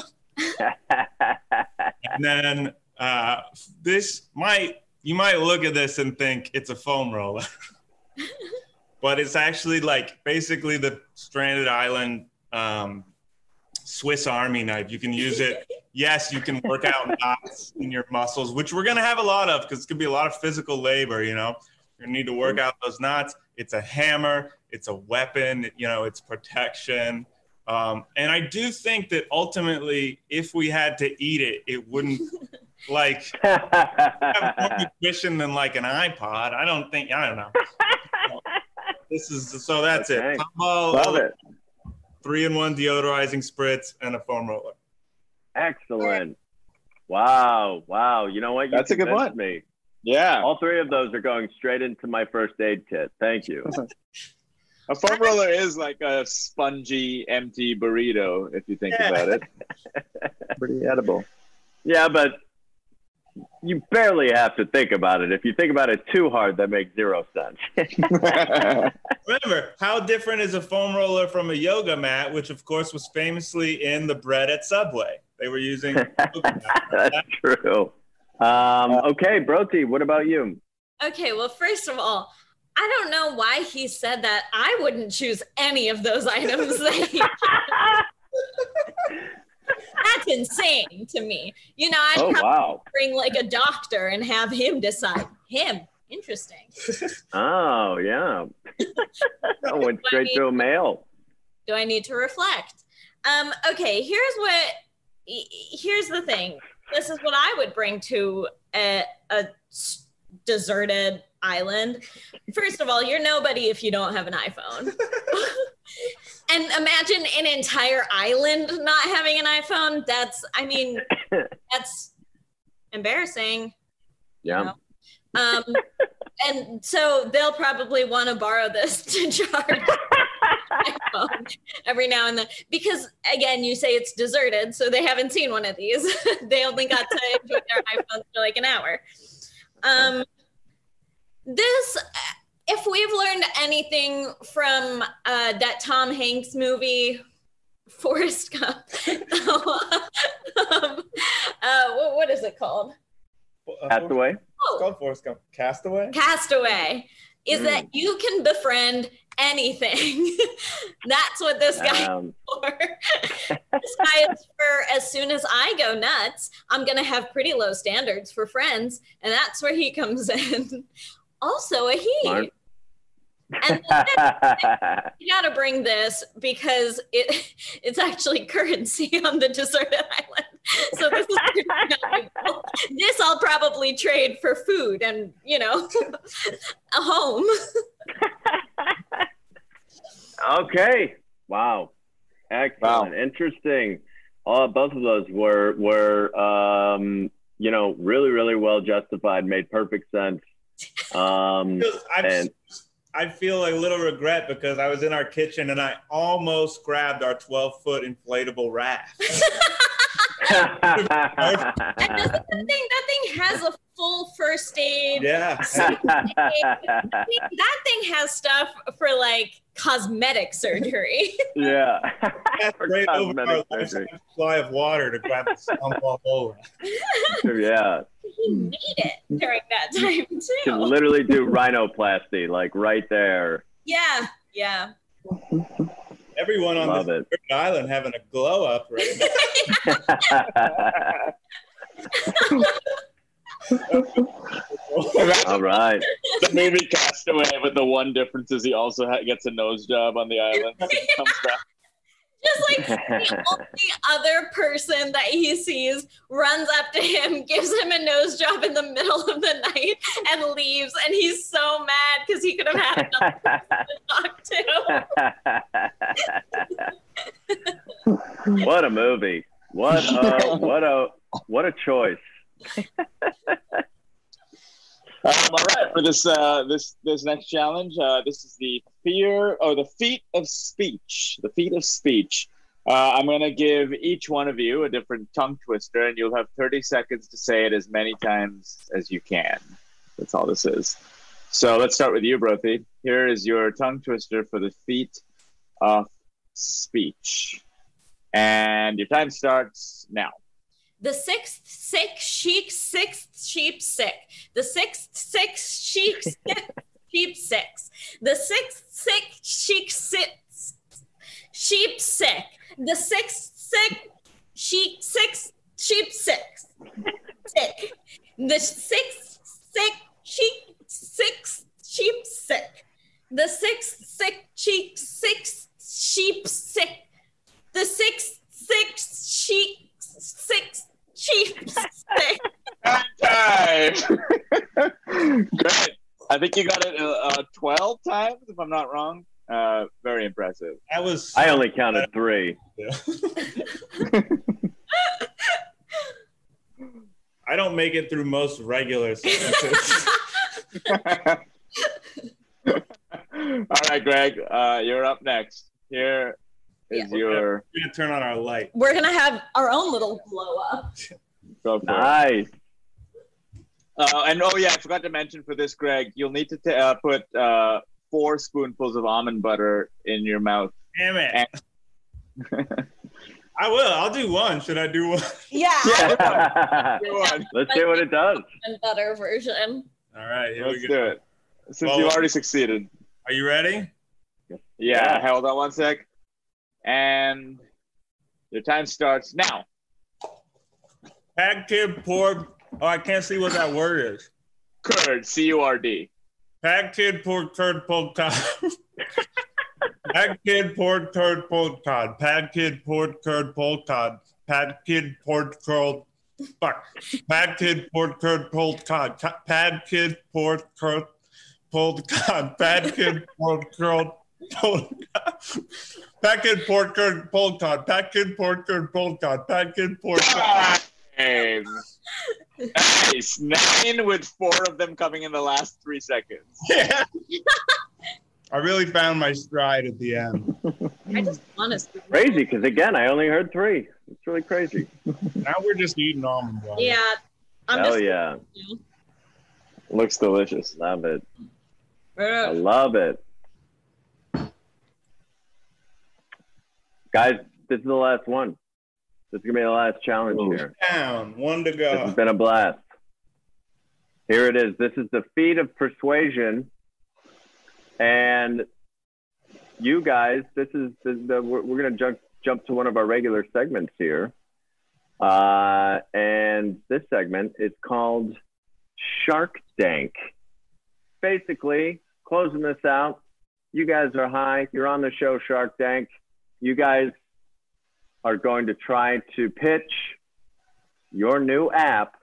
F: And then uh, this might, you might look at this and think it's a foam roller. but it's actually like basically the stranded island um, Swiss Army knife. You can use it. Yes, you can work out knots in your muscles, which we're gonna have a lot of because it's gonna be a lot of physical labor. You know, you're gonna need to work out those knots. It's a hammer. It's a weapon. You know, it's protection. Um, and I do think that ultimately, if we had to eat it, it wouldn't like have more nutrition than like an iPod. I don't think. I don't know. This is so. That's
D: Okay.
F: it. Tomball,
D: Love it.
F: Three in one deodorizing spritz and a foam roller.
D: Excellent. Wow. Wow. You know what? You
C: That's a good one.
D: Me.
C: Yeah.
D: All three of those are going straight into my first aid kit. Thank you.
C: A foam roller is like a spongy, empty burrito, if you think
F: Yeah.
C: about it. Pretty edible.
D: Yeah, but you barely have to think about it. If you think about it too hard, that makes zero sense.
F: Remember, how different is a foam roller from a yoga mat, which of course was famously in the bread at Subway? They were using.
D: That's true. Um, okay, Broti, what about you?
G: Okay, well, first of all, I don't know why he said that. I wouldn't choose any of those items that he That's insane to me. You know, I'd
D: Oh,
G: probably
D: wow.
G: bring like a doctor and have him decide. Him, interesting.
D: Oh, yeah. I went straight to a male.
G: Do I need to reflect? Um, okay, here's what. he- Here's the thing. This is what I would bring to a, a s- deserted island. First of all, you're nobody if you don't have an iPhone. and imagine an entire island not having an iPhone. That's, I mean, that's embarrassing.
D: Yeah.
G: Um, and so they'll probably want to borrow this to charge every now and then because again you say it's deserted so they haven't seen one of these they only got to enjoy their iphones for like an hour um this if we've learned anything from uh that tom hanks movie forrest gump um, uh, what, what is it called
D: Hathaway?
F: It's called Forrest Gump. Castaway.
G: Castaway is that you can befriend anything. That's what this guy
D: Um,
G: is for. this guy is for as soon as I go nuts, I'm gonna have pretty low standards for friends, and that's where he comes in. Also a he.
D: Smart.
G: And you gotta bring this because it it's actually currency on the deserted island. So this is this I'll probably trade for food and you know a home.
D: okay. Wow. Excellent. Interesting. All both of those were were um, you know really really well justified. Made perfect sense. Um,
F: I'm,
D: and
F: I feel a little regret because I was in our kitchen and I almost grabbed our 12 foot inflatable raft.
G: And that thing that thing has a full first aid.
F: Yeah.
G: that thing has stuff for like cosmetic surgery.
D: yeah.
F: Right over our
D: Cosmetic surgery.
F: supply of water to grab the stump off over.
D: yeah.
G: He made it during that time
D: Can
G: too.
D: literally do rhinoplasty like right there.
G: Yeah, yeah.
F: Everyone on
D: Love
F: this
D: it.
F: island having a glow up right
D: All right.
C: the movie Castaway, but the one difference is he also ha- gets a nose job on the island. when comes back.
G: Just like the only other person that he sees runs up to him, gives him a nose job in the middle of the night, and leaves. And he's so mad because he could have had another person to talk to.
D: what a movie. What a what a what a choice.
C: Um, all right, for this uh, this this next challenge, uh, this is the fear or the feat of speech. The feat of speech. Uh, I'm going to give each one of you a different tongue twister, and you'll have 30 seconds to say it as many times as you can. That's all this is. So let's start with you, Broti. Here is your tongue twister for the feat of speech. And your time starts now.
G: The sixth sick sheep sixth sheep sick. The sixth sick sheep sick sheep six. The sixth sick sheep six sheep sick. The sixth sick sheep six sheep six sick. The sixth sick sheep six sheep sick. The sixth sick sheep six sheep sick. The sixth six sheep six sheep sick.
C: Time. Great. I think you got it uh, uh, 12 times, if I'm not wrong. Uh, very impressive.
F: That was.
D: I only counted three.
F: I don't make it through most regular sentences.
C: All right, Greg, uh, you're up next. Here is your.
F: We're gonna turn on our light.
G: We're gonna have our own little blow up.
C: Go for
D: Nice.
C: it. Uh, and oh yeah, I forgot to mention for this, Greg, you'll need to t- uh, put uh, four spoonfuls of almond butter in your mouth.
F: Damn it! I will. I'll do one. Should I do one?
G: Yeah.
D: Let's see what it does.
G: And butter version.
F: All right, here
C: Let's
F: we
C: do
F: go.
C: it. Since
F: Well,
C: you already succeeded.
F: Are you ready?
C: Yeah, hold on one sec. And your time starts now.
F: Kid pork. Oh, I can't see what that word is.
C: Curd, C U R D.
F: Kid pork curd pulled cod. Pag kid pork curd pulled cod. Pag kid pork curd pulled cod. Pag kid pork curd. Fuck. Pag kid pork curd pulled cod. Pad kid pork curd pulled cod. Pad kid pork curd pulled cod. Pad kid pork curd pulled cod. Pad pork curd pulled cod. Pad pork curd.
C: Nice. nice. Nine with four of them coming in the last three seconds.
F: Yeah. I really found my stride at the end.
G: I just honestly.
D: Crazy, because again, I only heard three. It's really crazy.
F: Now we're just eating almond butter.
G: Yeah. I'm
D: Hell
G: just,
D: yeah.
C: Looks delicious.
D: Love it. I love it. Guys, this is the last one. This is going to be the last challenge here.
F: Down. One to
D: This
F: go.
D: has been a blast. Here it is. This is the feat of persuasion. And you guys, this is the, the we're, we're going to jump jump to one of our regular segments here. Uh, and this segment is called Shark Dank. Basically, closing this out, you guys are high. You're on the show Shark Tank. You guys are going to try to pitch your new app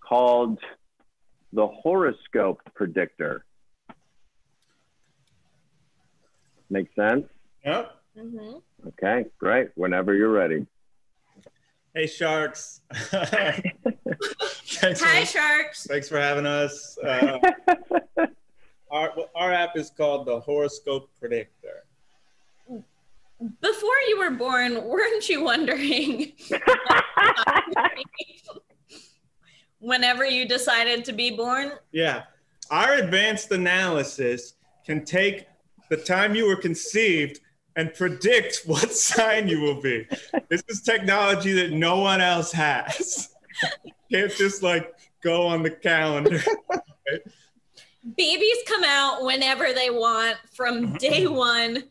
D: called the Horoscope Predictor. Make sense?
F: Yep.
G: mhm.
D: Okay, great. Whenever you're ready.
F: Hey, sharks. thanks,
G: Hi,
F: for,
G: sharks.
F: thanks for having us. Uh, our, our app is called the Horoscope Predictor.
G: Before you were born, weren't you wondering whenever you decided to be born?
F: Yeah. Our advanced analysis can take the time you were conceived and predict what sign you will be. This is technology that no one else has. Can't just like go on the calendar.
G: Babies come out whenever they want from mm-hmm. day one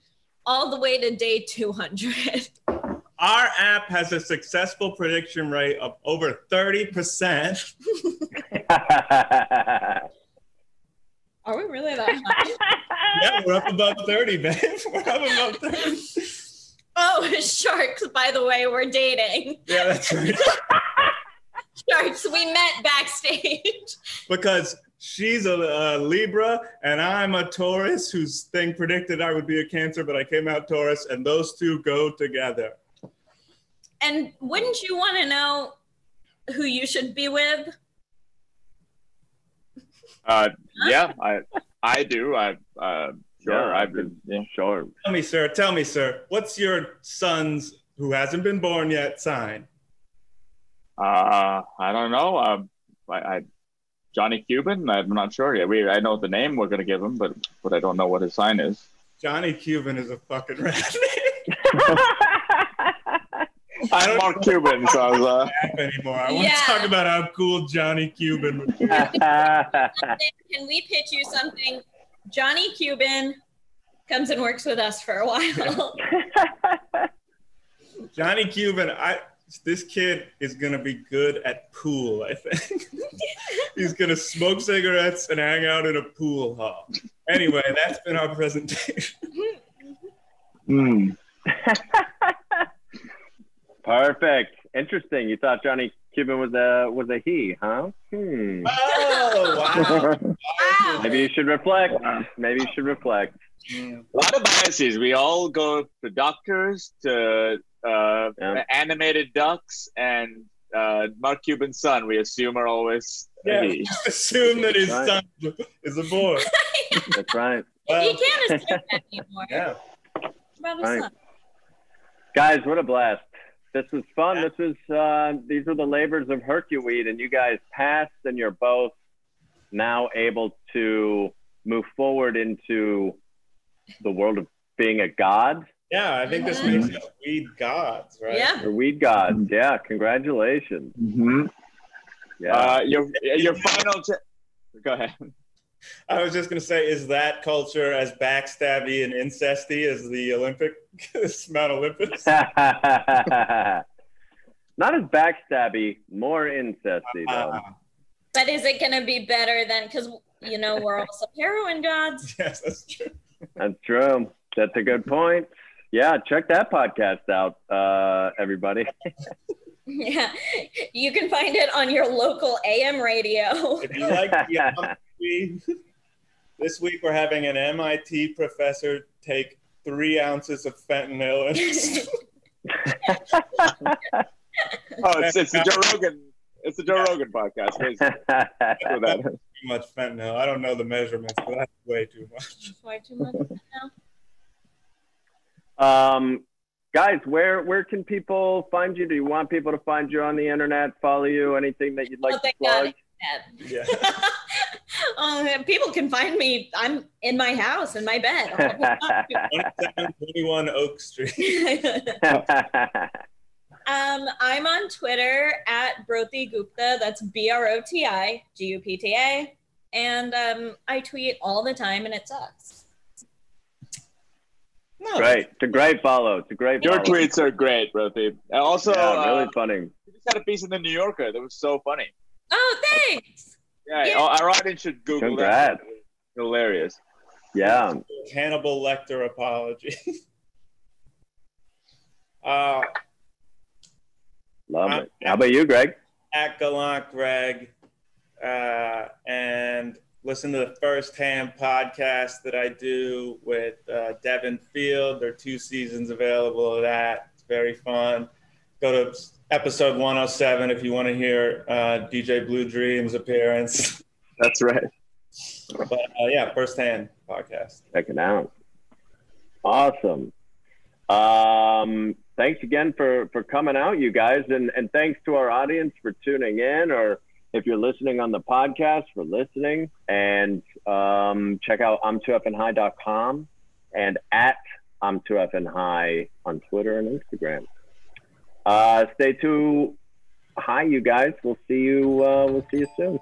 G: all the way to day 200.
F: Our app has a successful prediction rate of over 30%.
G: Are we really that high?
F: Yeah, we're up above 30, babe. We're up above 30.
G: oh, sharks, by the way, we're dating.
F: Yeah, that's right.
G: Sharks, we met backstage.
F: Because she's a, a Libra and I'm a Taurus whose thing predicted I would be a Cancer, but I came out Taurus, and those two go together.
G: And wouldn't you want to know who you should be with?
C: Uh, yeah, I I do. I uh, Sure,
D: Yeah,
C: I've been. Yeah.
D: Sure.
F: Tell me, sir. Tell me, sir. What's your son's who hasn't been born yet sign?
C: Uh, I don't know. Um, I, I Johnny Cuban. I'm not sure yet. We I know the name we're gonna give him, but but I don't know what his sign is.
F: Johnny Cuban is a fucking rat.
C: I'm Mark Cuban, so I was. Uh,
F: anymore. I want
G: Yeah.
F: to talk about how cool Johnny Cuban. would be.
G: Can we pitch you something? Johnny Cuban comes and works with us for a while.
F: Johnny Cuban, I this kid is gonna be good at pool. I think he's gonna smoke cigarettes and hang out in a pool hall. Anyway, that's been our presentation.
C: hmm.
D: Perfect. Interesting. You thought Johnny Cuban was a was a he, huh? Hmm.
F: Oh wow!
D: Maybe you should reflect. Maybe you should reflect.
C: A lot of biases. We all go to doctors, to uh,
D: Yeah.
C: animated ducks, and uh, Mark Cuban's son. We assume are always
F: Yeah,
C: he.
F: just assume that his
D: Right.
F: son is a boy.
D: That's right.
F: Well,
G: he can't assume that anymore.
F: yeah.
G: About his
D: Right.
G: son.
D: Guys, what a blast. This was fun. This was uh, these are the labors of Hercules, and you guys passed, and you're both now able to move forward into the world of being a god
F: Yeah, I think this makes us weed gods, right?
G: Yeah.
D: or weed gods. Yeah, congratulations.
C: Mm-hmm.
D: Yeah.
C: Uh, your your final. T- Go ahead.
F: I was just gonna say, is that culture as backstabby and incesty as the Olympic Mount Olympus?
D: Not as backstabby, more incesty though.
F: Uh,
G: But is it going to be better than, because, you know, we're also heroin gods?
F: yes, that's true.
D: That's true. That's a good point. Yeah, check that podcast out, uh, everybody.
G: Yeah. You can find it on your local AM radio.
F: If you like geometry, this week we're having an MIT professor take three ounces of fentanyl. And
C: Oh, it's, it's the Joe Rogan. It's the Joe Rogan podcast. basically. With that.
F: too much fentanyl. I don't know the measurements, but that's way too much.
G: Way too much now.
D: um, guys, where where can people find you? Do you want people to find you on the internet? Follow you? Anything that you'd like
G: Oh,
D: to
G: thank God.
D: plug?
F: Yeah.
G: Oh, people can find me. I'm in my house, in my bed.
F: 2721 Oak Street.
G: um, I'm on Twitter at Broti Gupta. That's B R O T I G U P T A. And um, I tweet all the time and it sucks.
F: No,
D: great. It's a great follow. It's a great
C: Your
D: follow.
C: tweets are great, Broti. And also,
D: yeah, really
C: uh,
D: funny.
C: you just had a piece in the New Yorker that was so funny.
G: Oh, thanks.
C: Yeah,
G: Yeah.
C: our audience should Google
D: Congrats.
C: that. Hilarious.
D: Yeah.
F: Hannibal Lecter apology. uh,
D: Love
F: Uh,
D: it. How about you, Greg?
F: at Gallant Greg, uh, and listen to the First Hand podcast that I do with uh, Devin Field. There are two seasons available of that. It's very fun. Go to episode 107 if you want to hear uh, DJ Blue Dreams appearance.
C: That's right.
F: But uh, yeah, First Hand podcast.
D: Check it out. Awesome. Um, thanks again for for coming out, you guys, and and thanks to our audience for tuning in, or if you're listening on the podcast for listening. And um, check out I'm 2fnhigh.com and at I'm 2fnhigh on Twitter and Instagram. Uh, stay tuned. Hi, you guys. We'll see you. Uh, we'll see you soon.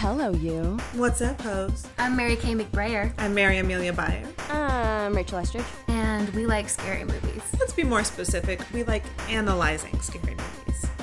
M: Hello, you.
N: What's up, hoes?
O: I'm Mary Kay McBrayer.
N: I'm Mary Amelia Byer.
M: I'm Rachel Estridge.
O: And we like scary movies.
N: Let's be more specific. We like analyzing scary movies.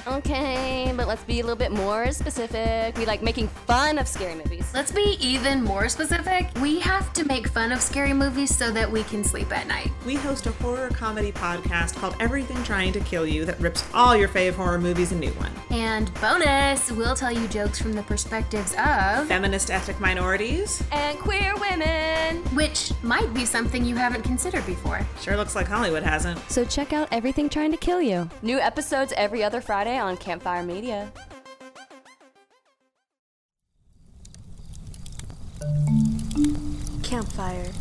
M: Okay, but let's be a little bit more specific. We like making fun of scary movies.
O: Let's be even more specific. We have to make fun of scary movies so that we can sleep at night.
N: We host a horror comedy podcast called Everything Trying to Kill You that rips all your fave horror movies a new one.
O: And bonus, we'll tell you jokes from the perspectives of
N: feminist ethnic minorities
M: and queer women,
O: which might be something you haven't considered before.
N: Sure looks like Hollywood hasn't.
M: So check out Everything Trying to Kill You. New episodes every other Friday on Campfire Media.
P: Campfire.